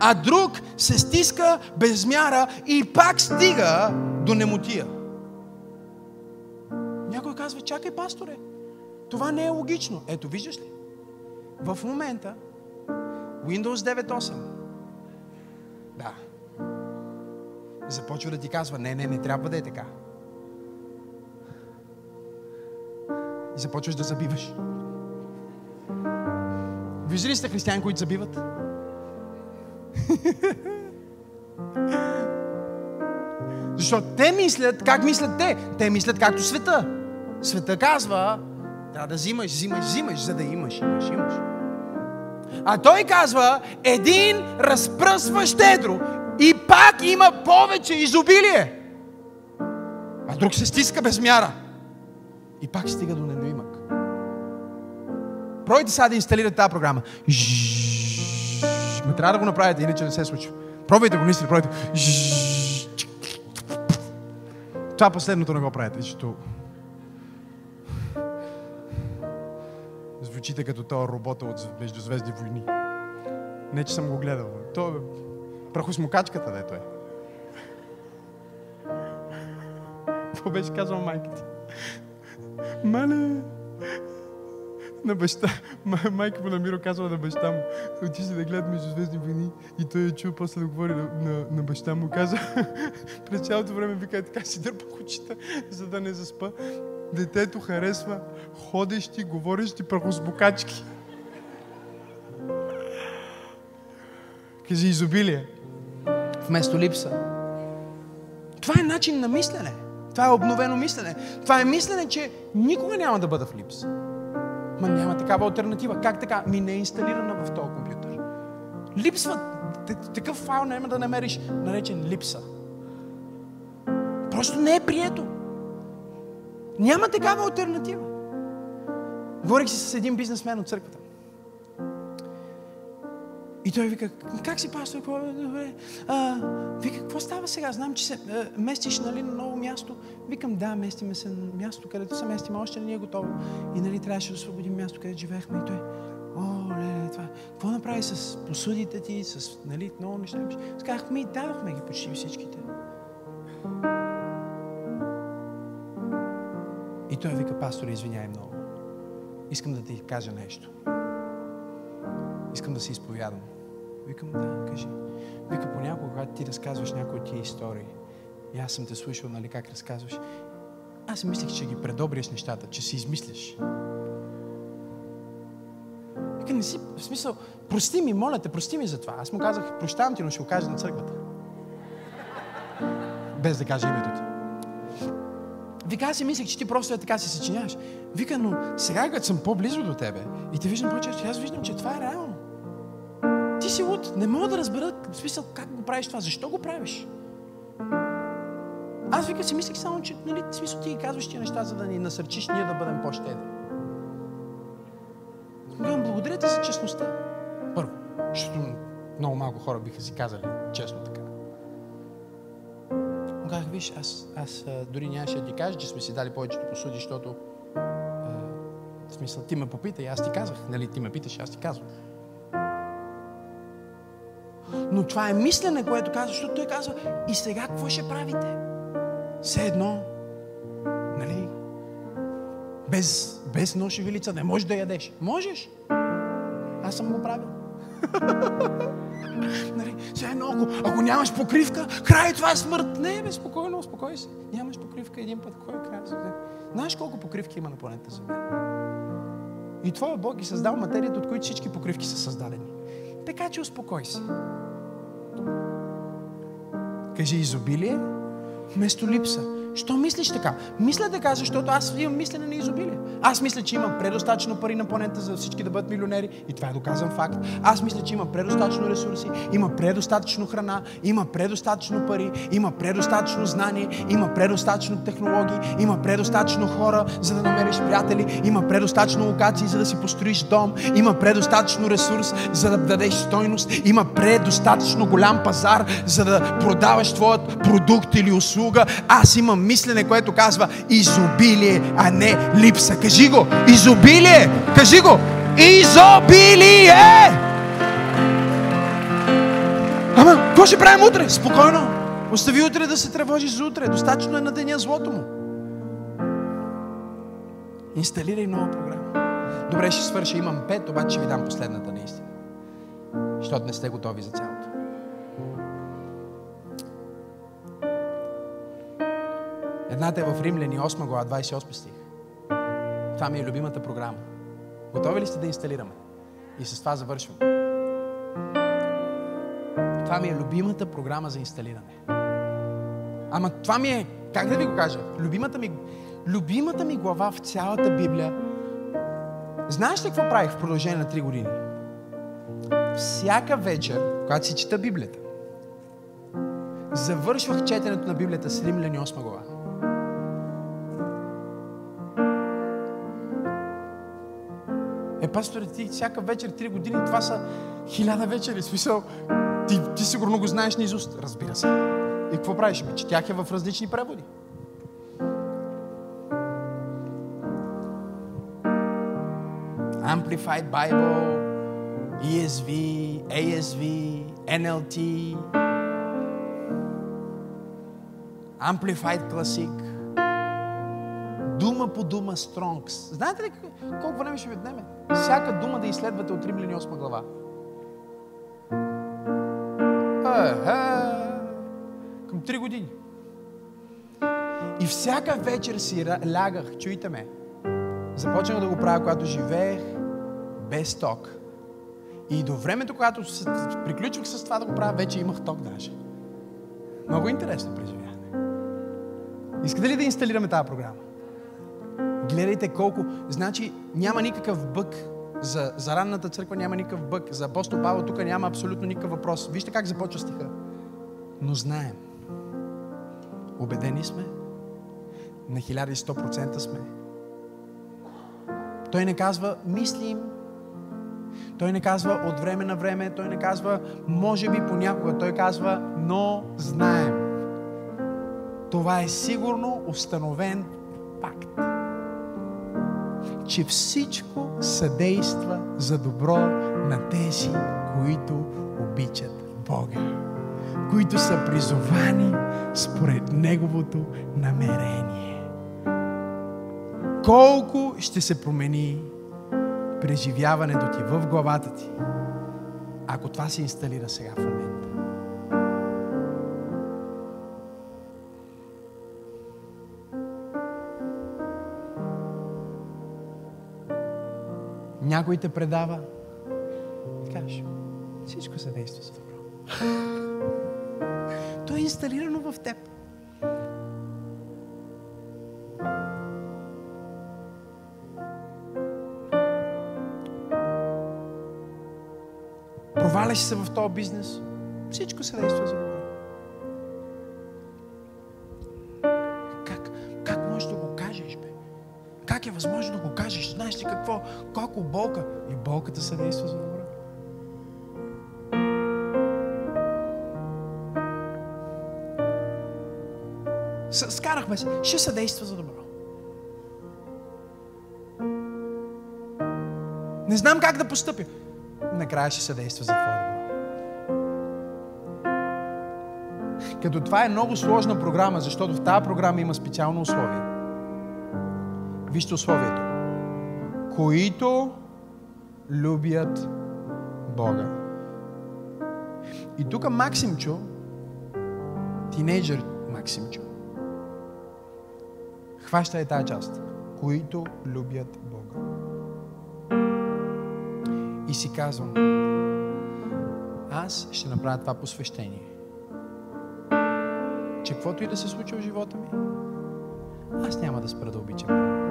A: А друг се стиска без мяра и пак стига до немотия. Някой казва, чакай, пасторе, това не е логично. Ето, виждаш ли? В момента Windows 9.8 да. Започва да ти казва, не, не, не трябва да е така. И започваш да забиваш. Виждали сте християни, които забиват? Защото те мислят, как мислят те? Те мислят както света. Света казва, трябва да взимаш, взимаш, взимаш, за да имаш, имаш, имаш. А той казва, един разпръсва щедро и пак има повече изобилие. А друг се стиска без мяра. И пак стига до недоимък. Пробайте сега да инсталирате тази програма. Ме трябва да го направите, иначе не се случва. Пробайте го, мисли, пробайте. Това последното не го правите, защото звучите като този робота от Междузвездни войни. Не, че съм го гледал. То е прахосмокачката, дето е. Това беше казал майката. Мале, на баща. Майка му на Миро казва на баща му. Отишли да гледат между звездни войни и той е чул после да говори на, на, на баща му. Каза, през цялото време вика е така си дърпа очите, за да не заспа. Детето харесва ходещи, говорещи прахосбукачки. Кажи изобилие. Вместо липса. Това е начин на мислене. Това е обновено мислене. Това е мислене, че никога няма да бъда в липса. Ма няма такава альтернатива. Как така? Ми не е инсталирана в този компютър. Липсва. Такъв файл няма да намериш, наречен липса. Просто не е прието. Няма такава альтернатива. Говорих си с един бизнесмен от църквата. И той вика, как си пастор? Добре. А, вика, какво става сега? Знам, че се а, местиш нали, на ново място. Викам, да, местиме се на място, където се местим, още не е готово. И нали, трябваше да освободим място, където живеехме. И той, о, леле, това. Какво направи с посудите ти, с нали, много неща? Сказах, ми дадохме ги почти всичките. И той вика, пастор, извиняй много. Искам да ти кажа нещо. Искам да се изповядам. Викам, да, кажи. Вика, понякога, когато ти разказваш някои от тия истории, и аз съм те слушал, нали, как разказваш, аз мислих, че ги предобряш нещата, че си измислиш. Вика, не си, в смисъл, прости ми, моля те, прости ми за това. Аз му казах, прощавам ти, но ще го кажа на църквата. Без да кажа името ти. Вика, аз си мислех, че ти просто е така си съчиняваш. Вика, но сега, като съм по-близо до тебе и те виждам по-често, аз виждам, че това е реално. Си луд. Не мога да разбера в смисъл как го правиш това. Защо го правиш? Аз вика си мислех само, че нали, смисъл ти ги казваш тия неща, за да ни насърчиш ние да бъдем по-щедри. Благодаря ти за честността. Първо, защото много малко хора биха си казали честно така. Казах, виж, аз, аз дори нямаше да ти кажа, че сме си дали повечето посуди, защото в смисъл ти ме попита и аз ти казах. Нали, ти ме питаш, аз ти казвам. Но това е мислене, което казва, защото той казва, и сега какво ще правите? Все едно, нали, без, без нож и вилица не можеш да ядеш. Можеш. Аз съм го правил. нали, все едно, ако, ако нямаш покривка, край, това е смърт. Не, бе, спокойно, успокой се. Нямаш покривка един път, кой е край? Знаеш колко покривки има на планета Земя? И твоя Бог ги създал материята, от които всички покривки са създадени. Така че успокой се. Кажи изобилие вместо липса. Що мислиш така? Мисля така, защото аз имам мислене на изобилие. Аз мисля, че имам предостатъчно пари на планета за всички да бъдат милионери и това е доказан факт. Аз мисля, че има предостатъчно ресурси, има предостатъчно храна, има предостатъчно пари, има предостатъчно знание, има предостатъчно технологии, има предостатъчно хора, за да намериш приятели, има предостатъчно локации, за да си построиш дом, има предостатъчно ресурс, за да дадеш стойност, има предостатъчно голям пазар, за да продаваш твоят продукт или услуга. Аз имам мислене, което казва изобилие, а не липса. Кажи го! Изобилие! Кажи го! Изобилие! Ама, какво ще правим утре? Спокойно. Остави утре да се тревожиш за утре. Достатъчно е на деня злото му. Инсталирай нова програма. Добре, ще свърша. Имам пет, обаче ще ви дам последната наистина. Защото не сте готови за цялото. Едната е в Римляни, 8 глава, 28 стих. Това ми е любимата програма. Готови ли сте да инсталираме? И с това завършвам. Това ми е любимата програма за инсталиране. Ама това ми е, как да ви го кажа, любимата ми, любимата ми глава в цялата Библия. Знаеш ли какво правих в продължение на 3 години? Всяка вечер, когато си чета Библията, завършвах четенето на Библията с Римляни 8 глава. Е, пасторе, ти всяка вечер, три години, това са хиляда вечери. Смисъл, ти, ти сигурно го знаеш на изуст. Разбира се. И какво правиш? Че тях е в различни преводи. Amplified Bible, ESV, ASV, NLT, Amplified Classic, дума по дума Стронгс. Знаете ли колко време ще ви отнеме? Всяка дума да изследвате от Римляни 8 глава. Е, е, към 3 години. И всяка вечер си лягах, чуйте ме, започнах да го правя, когато живеех без ток. И до времето, когато приключвах с това да го правя, вече имах ток даже. Много интересно преживяване. Искате ли да инсталираме тази програма? Гледайте колко. Значи няма никакъв бък. За, за ранната църква няма никакъв бък. За апостол Павел тук няма абсолютно никакъв въпрос. Вижте как започва стиха. Но знаем. Обедени сме. На 1100% сме. Той не казва мислим. Той не казва от време на време. Той не казва може би понякога. Той казва но знаем. Това е сигурно установен факт че всичко съдейства за добро на тези, които обичат Бога, които са призовани според Неговото намерение. Колко ще се промени преживяването ти в главата ти, ако това се инсталира сега в момента. Някой те предава, кажеш, всичко се действа за добро. То е инсталирано в теб. Проваляш се в този бизнес, всичко се действа за добро. И болката се действа за добро. Скарахме се. Ще съдейства за добро. Не знам как да постъпя. Накрая ще съдейства за твое добро. Като това е много сложна програма, защото в тази програма има специално условие. Вижте условието. Които любят Бога. И тук Максимчо, тинейджър Максимчо, хваща е тази част. Които любят Бога. И си казвам, аз ще направя това посвещение. Че каквото и да се случи в живота ми, аз няма да спра да обичам Бога.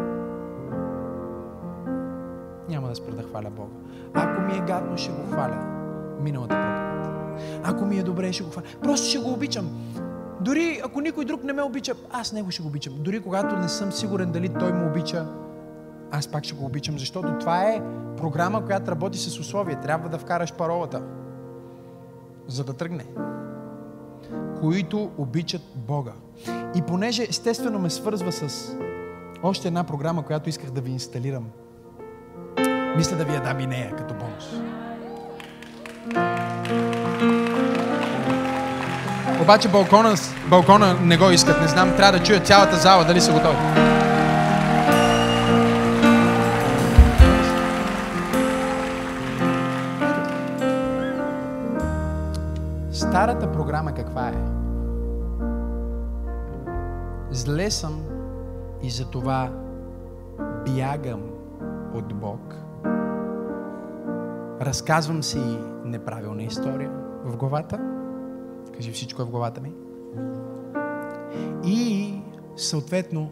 A: Да спра да хваля Бога. Ако ми е гадно, ще го хваля. Миналата проповед. Ако ми е добре, ще го хваля. Просто ще го обичам. Дори ако никой друг не ме обича, аз него ще го обичам. Дори когато не съм сигурен дали той му обича, аз пак ще го обичам, защото това е програма, която работи с условия. Трябва да вкараш паролата, за да тръгне. Които обичат Бога. И понеже естествено ме свързва с още една програма, която исках да ви инсталирам. Мисля да ви я дам и нея като бонус. Обаче балкона, балкона не го искат, не знам, трябва да чуя цялата зала дали са готови. Старата програма каква е? Зле съм и за това бягам от Бог. Разказвам си неправилна история в главата. Кажи всичко е в главата ми. И съответно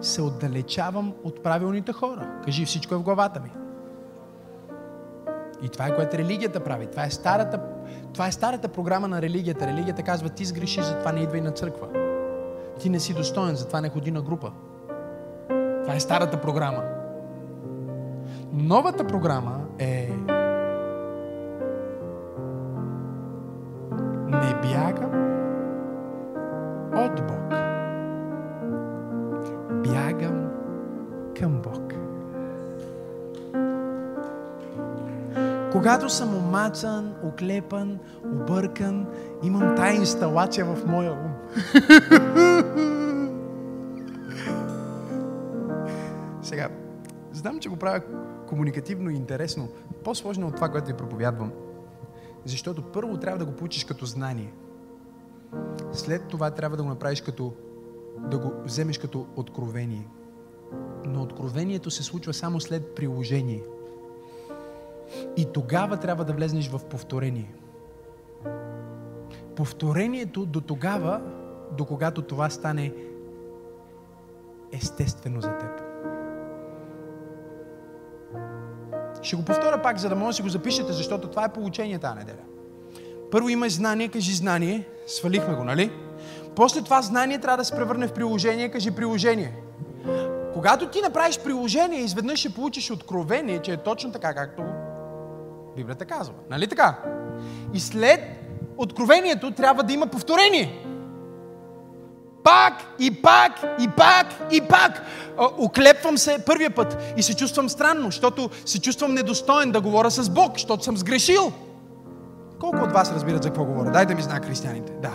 A: се отдалечавам от правилните хора. Кажи всичко е в главата ми. И това е което религията прави. Това е старата, това е старата програма на религията. Религията казва, ти сгреши, затова не идвай на църква. Ти не си достоен, затова не ходи на група. Това е старата програма. Новата програма е бягам от Бог. Бягам към Бог. Когато съм омацан, оклепан, объркан, имам тая инсталация в моя ум. Сега, знам, че го правя комуникативно и интересно. По-сложно от това, което ви проповядвам. Защото първо трябва да го получиш като знание. След това трябва да го направиш като да го вземеш като откровение. Но откровението се случва само след приложение. И тогава трябва да влезнеш в повторение. Повторението до тогава, до когато това стане естествено за теб. Ще го повторя пак, за да може да си го запишете, защото това е получение тази неделя. Първо имаш знание, кажи знание, свалихме го, нали? После това знание трябва да се превърне в приложение, кажи приложение. Когато ти направиш приложение, изведнъж ще получиш откровение, че е точно така, както Библията казва. Нали така? И след откровението трябва да има повторение. Пак и пак и пак и пак. Оклепвам се първия път и се чувствам странно, защото се чувствам недостоен да говоря с Бог, защото съм сгрешил. Колко от вас разбират за какво говоря? Дай да ми знак християните. Да.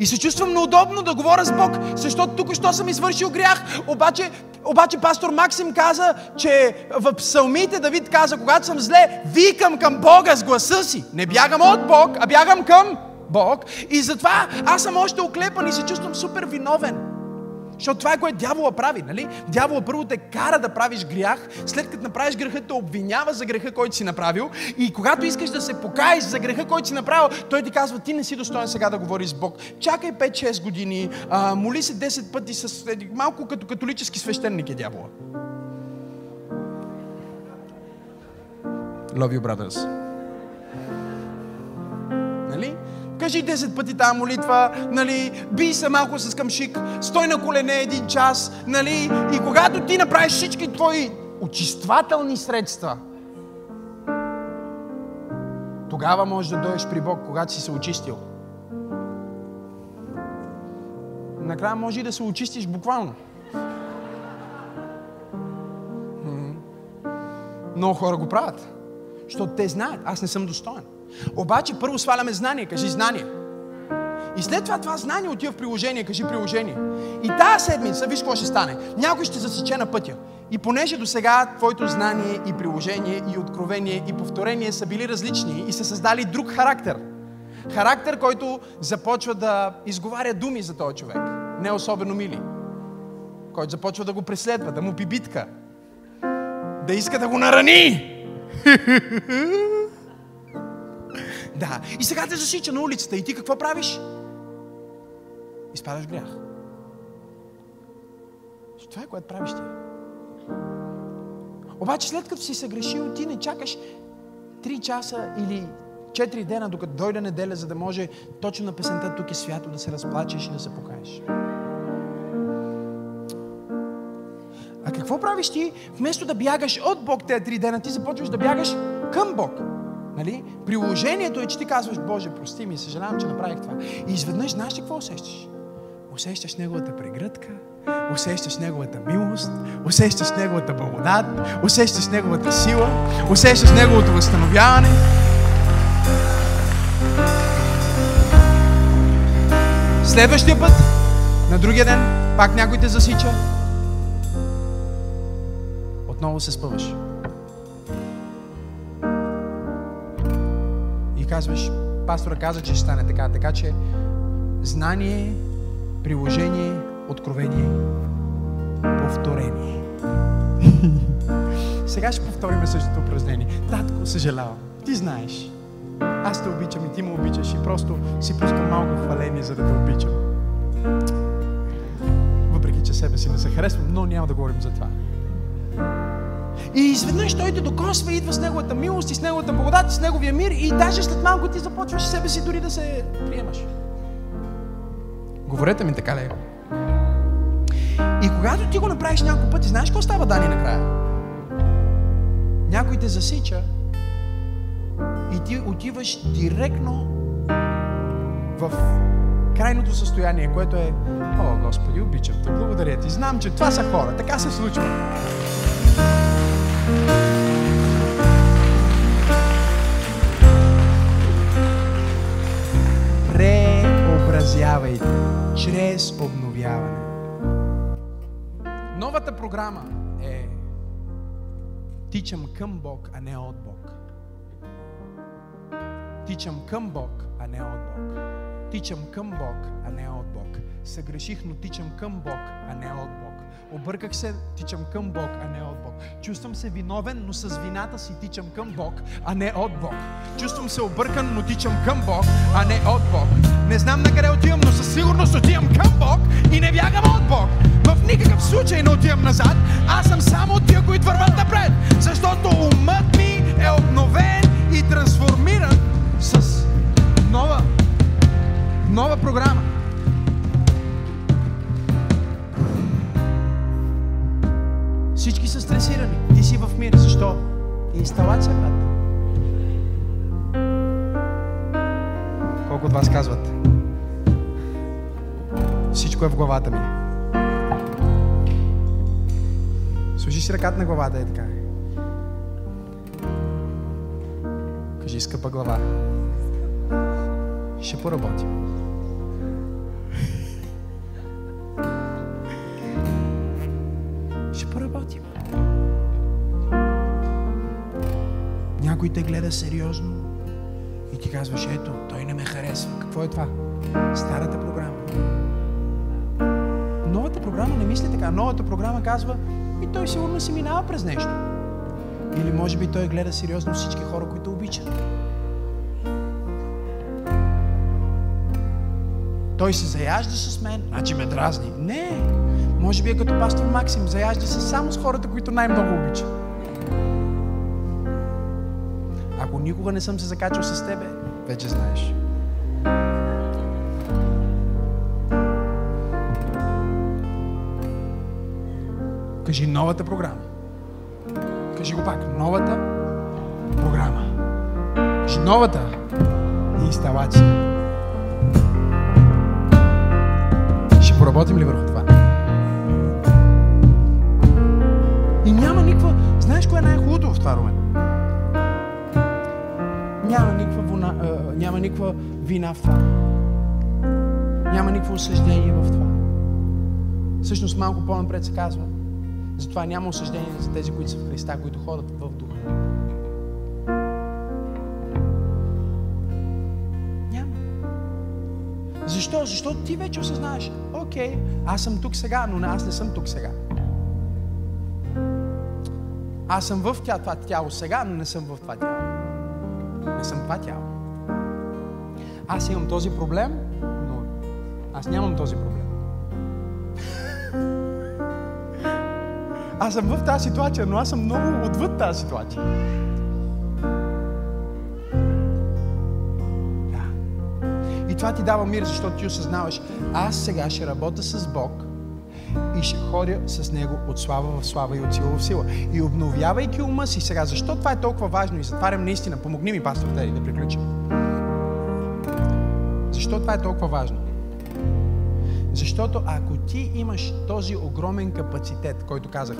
A: И се чувствам неудобно да говоря с Бог, защото тук що съм извършил грях. Обаче, обаче пастор Максим каза, че в псалмите Давид каза, когато съм зле, викам към Бога с гласа си. Не бягам от Бог, а бягам към Бог. И затова аз съм още оклепан и се чувствам супер виновен. Защото това е което дявола прави, нали? Дявола първо те кара да правиш грях, след като направиш греха, те обвинява за греха, който си направил. И когато искаш да се покаеш за греха, който си направил, той ти казва, ти не си достоен сега да говориш с Бог. Чакай 5-6 години, а, моли се 10 пъти с малко като католически свещеник е дявола. Love you, brothers. Нали? Кажи 10 пъти тази молитва, нали, бий се малко с камшик, стой на колене един час, нали, и когато ти направиш всички твои очиствателни средства, тогава можеш да дойдеш при Бог, когато си се очистил. накрая може и да се очистиш буквално. Много хора го правят. Защото те знаят, аз не съм достоен. Обаче първо сваляме знание, кажи знание. И след това това знание отива в приложение, кажи приложение. И тази седмица, виж какво ще стане. Някой ще засече на пътя. И понеже до сега твоето знание и приложение и откровение и повторение са били различни и са създали друг характер. Характер, който започва да изговаря думи за този човек. Не особено мили. Който започва да го преследва, да му бибитка. Да иска да го нарани. да. И сега те засича на улицата. И ти какво правиш? Изпадаш грях. Това е което правиш ти. Обаче след като си съгрешил, ти не чакаш 3 часа или 4 дена, докато дойде неделя, за да може точно на песента тук е свято да се разплачеш и да се покаеш. А какво правиш ти? Вместо да бягаш от Бог тези три дена, ти започваш да бягаш към Бог. Нали? Приложението е, че ти казваш, Боже, прости ми, съжалявам, че направих това. И изведнъж знаеш ли какво усещаш? Усещаш Неговата прегръдка, усещаш Неговата милост, усещаш Неговата благодат, усещаш Неговата сила, усещаш Неговото възстановяване. Следващия път, на другия ден, пак някой те засича. Отново се спъваш. Казваш, пастора каза, че ще стане така, така че знание, приложение, откровение, повторение. Сега ще повторим същото упражнение. Татко, съжалявам. Ти знаеш. Аз те обичам и ти ме обичаш и просто си пускам малко хваление, за да те обичам. Въпреки, че себе си не се харесвам, но няма да говорим за това. И изведнъж той те докосва, идва с неговата милост и с неговата благодат и с неговия мир и даже след малко ти започваш себе си дори да се приемаш. Говорете ми така ли? И когато ти го направиш няколко пъти, знаеш какво става Дани накрая? Някой те засича и ти отиваш директно в крайното състояние, което е О, Господи, обичам те, благодаря ти. Знам, че това са хора. Така се случва. Преобразявайте чрез обновяване. Новата програма е Тичам към Бог, а не от Бог. Тичам към Бог, а не от Бог. Тичам към Бог, а не от Бог. Съгреших, но тичам към Бог, а не от Бог. Обърках се, тичам към Бог, а не от Бог. Чувствам се виновен, но с вината си тичам към Бог, а не от Бог. Чувствам се объркан, но тичам към Бог, а не от Бог. Не знам на къде отивам, но със сигурност отивам към Бог и не бягам от Бог. В никакъв случай не отивам назад. Аз съм само от тия, които върват напред. Защото умът ми е обновен и трансформиран с нова, нова програма. Всички са стресирани. Ти си в мир. Защо? Инсталация, брат. Колко от вас казват? Всичко е в главата ми. Служи си ръката на главата и така. Кажи, скъпа глава. Ще поработим. Някой те гледа сериозно и ти казваш, ето, той не ме харесва. Какво е това? Старата програма. Новата програма не мисли така. Новата програма казва, и той сигурно си минава през нещо. Или може би той гледа сериозно всички хора, които обичат. Той се заяжда с мен, значи ме дразни. Не, може би е като пастор Максим, заяжда се само с хората, които най-много обичат. Никога не съм се закачал с тебе, вече знаеш. Кажи новата програма. Кажи го пак. Новата програма. Кажи новата инсталация. Ще поработим ли върху това? И няма никаква... Знаеш кое е най-хубавото в това, Румен? Няма никаква, вина, а, няма никаква вина в това. Няма никакво осъждение в това. Всъщност малко по-напред се казва. Затова няма осъждение за тези, които са в Христа, които ходят в духа. Няма. Защо? Защото ти вече осъзнаеш. Окей, аз съм тук сега, но аз не съм тук сега. Аз съм в тя, това тяло сега, но не съм в това тяло. Не съм това тяло. Аз имам този проблем, но аз нямам този проблем. Аз съм в тази ситуация, но аз съм много отвъд тази ситуация. Да. И това ти дава мир, защото ти осъзнаваш, аз сега ще работя с Бог и ще ходя с Него от слава в слава и от сила в сила. И обновявайки ума си сега, защо това е толкова важно и затварям наистина, помогни ми, пастор Тери, да приключим. Защо това е толкова важно? Защото ако ти имаш този огромен капацитет, който казах,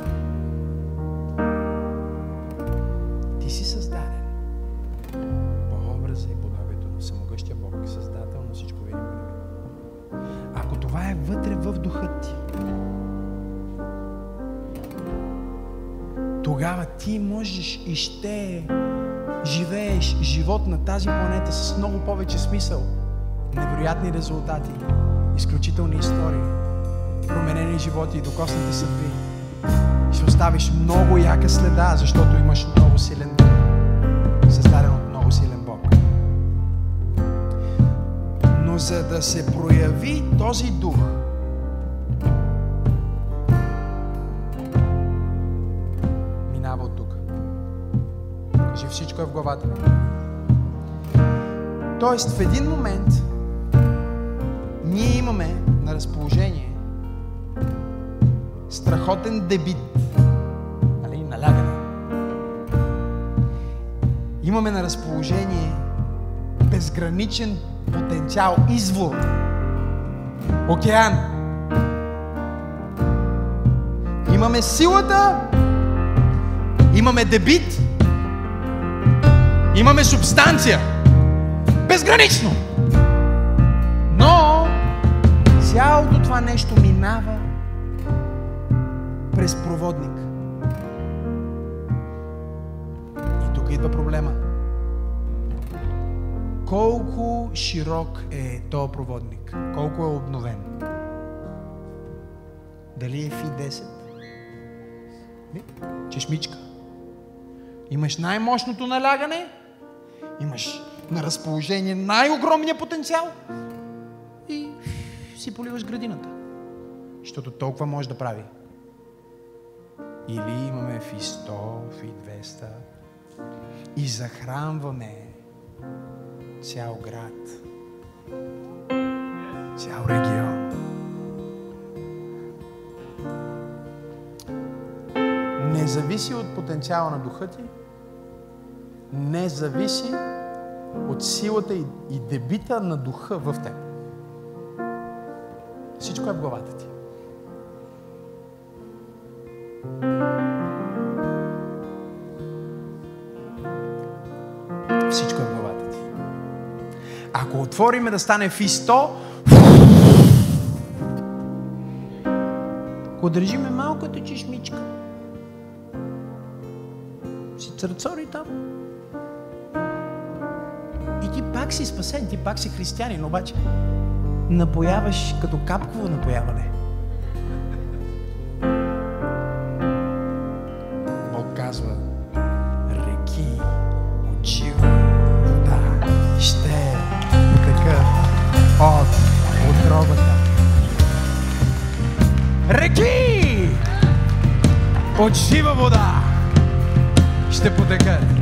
A: ти можеш и ще живееш живот на тази планета с много повече смисъл, невероятни резултати, изключителни истории, променени животи и докоснати съдби. Ще оставиш много яка следа, защото имаш много силен дух, създаден от много силен Бог. Но за да се прояви този дух, в главата. Тоест в един момент ние имаме на разположение страхотен дебит, нали, налягане. Имаме на разположение безграничен потенциал, извор, океан. Имаме силата, имаме дебит, имаме субстанция. Безгранично! Но цялото това нещо минава през проводник. И тук идва проблема. Колко широк е този проводник? Колко е обновен? Дали е фи 10? Чешмичка. Имаш най-мощното налягане, имаш на разположение най-огромния потенциал и си поливаш градината. Защото толкова може да прави. Или имаме фи 100, фи 200 и захранваме цял град, цял регион. Не зависи от потенциала на духа ти, не зависи от силата и, и дебита на духа в теб. Всичко е в главата ти. Всичко е в главата ти. Ако отвориме да стане фи 100, ако държиме малката чешмичка, си църцори там, пак си спасен, ти пак си християнин, обаче напояваш като капково напояване. Бог казва, реки от жива вода ще потекат от отробата. Реки от жива вода ще потекат.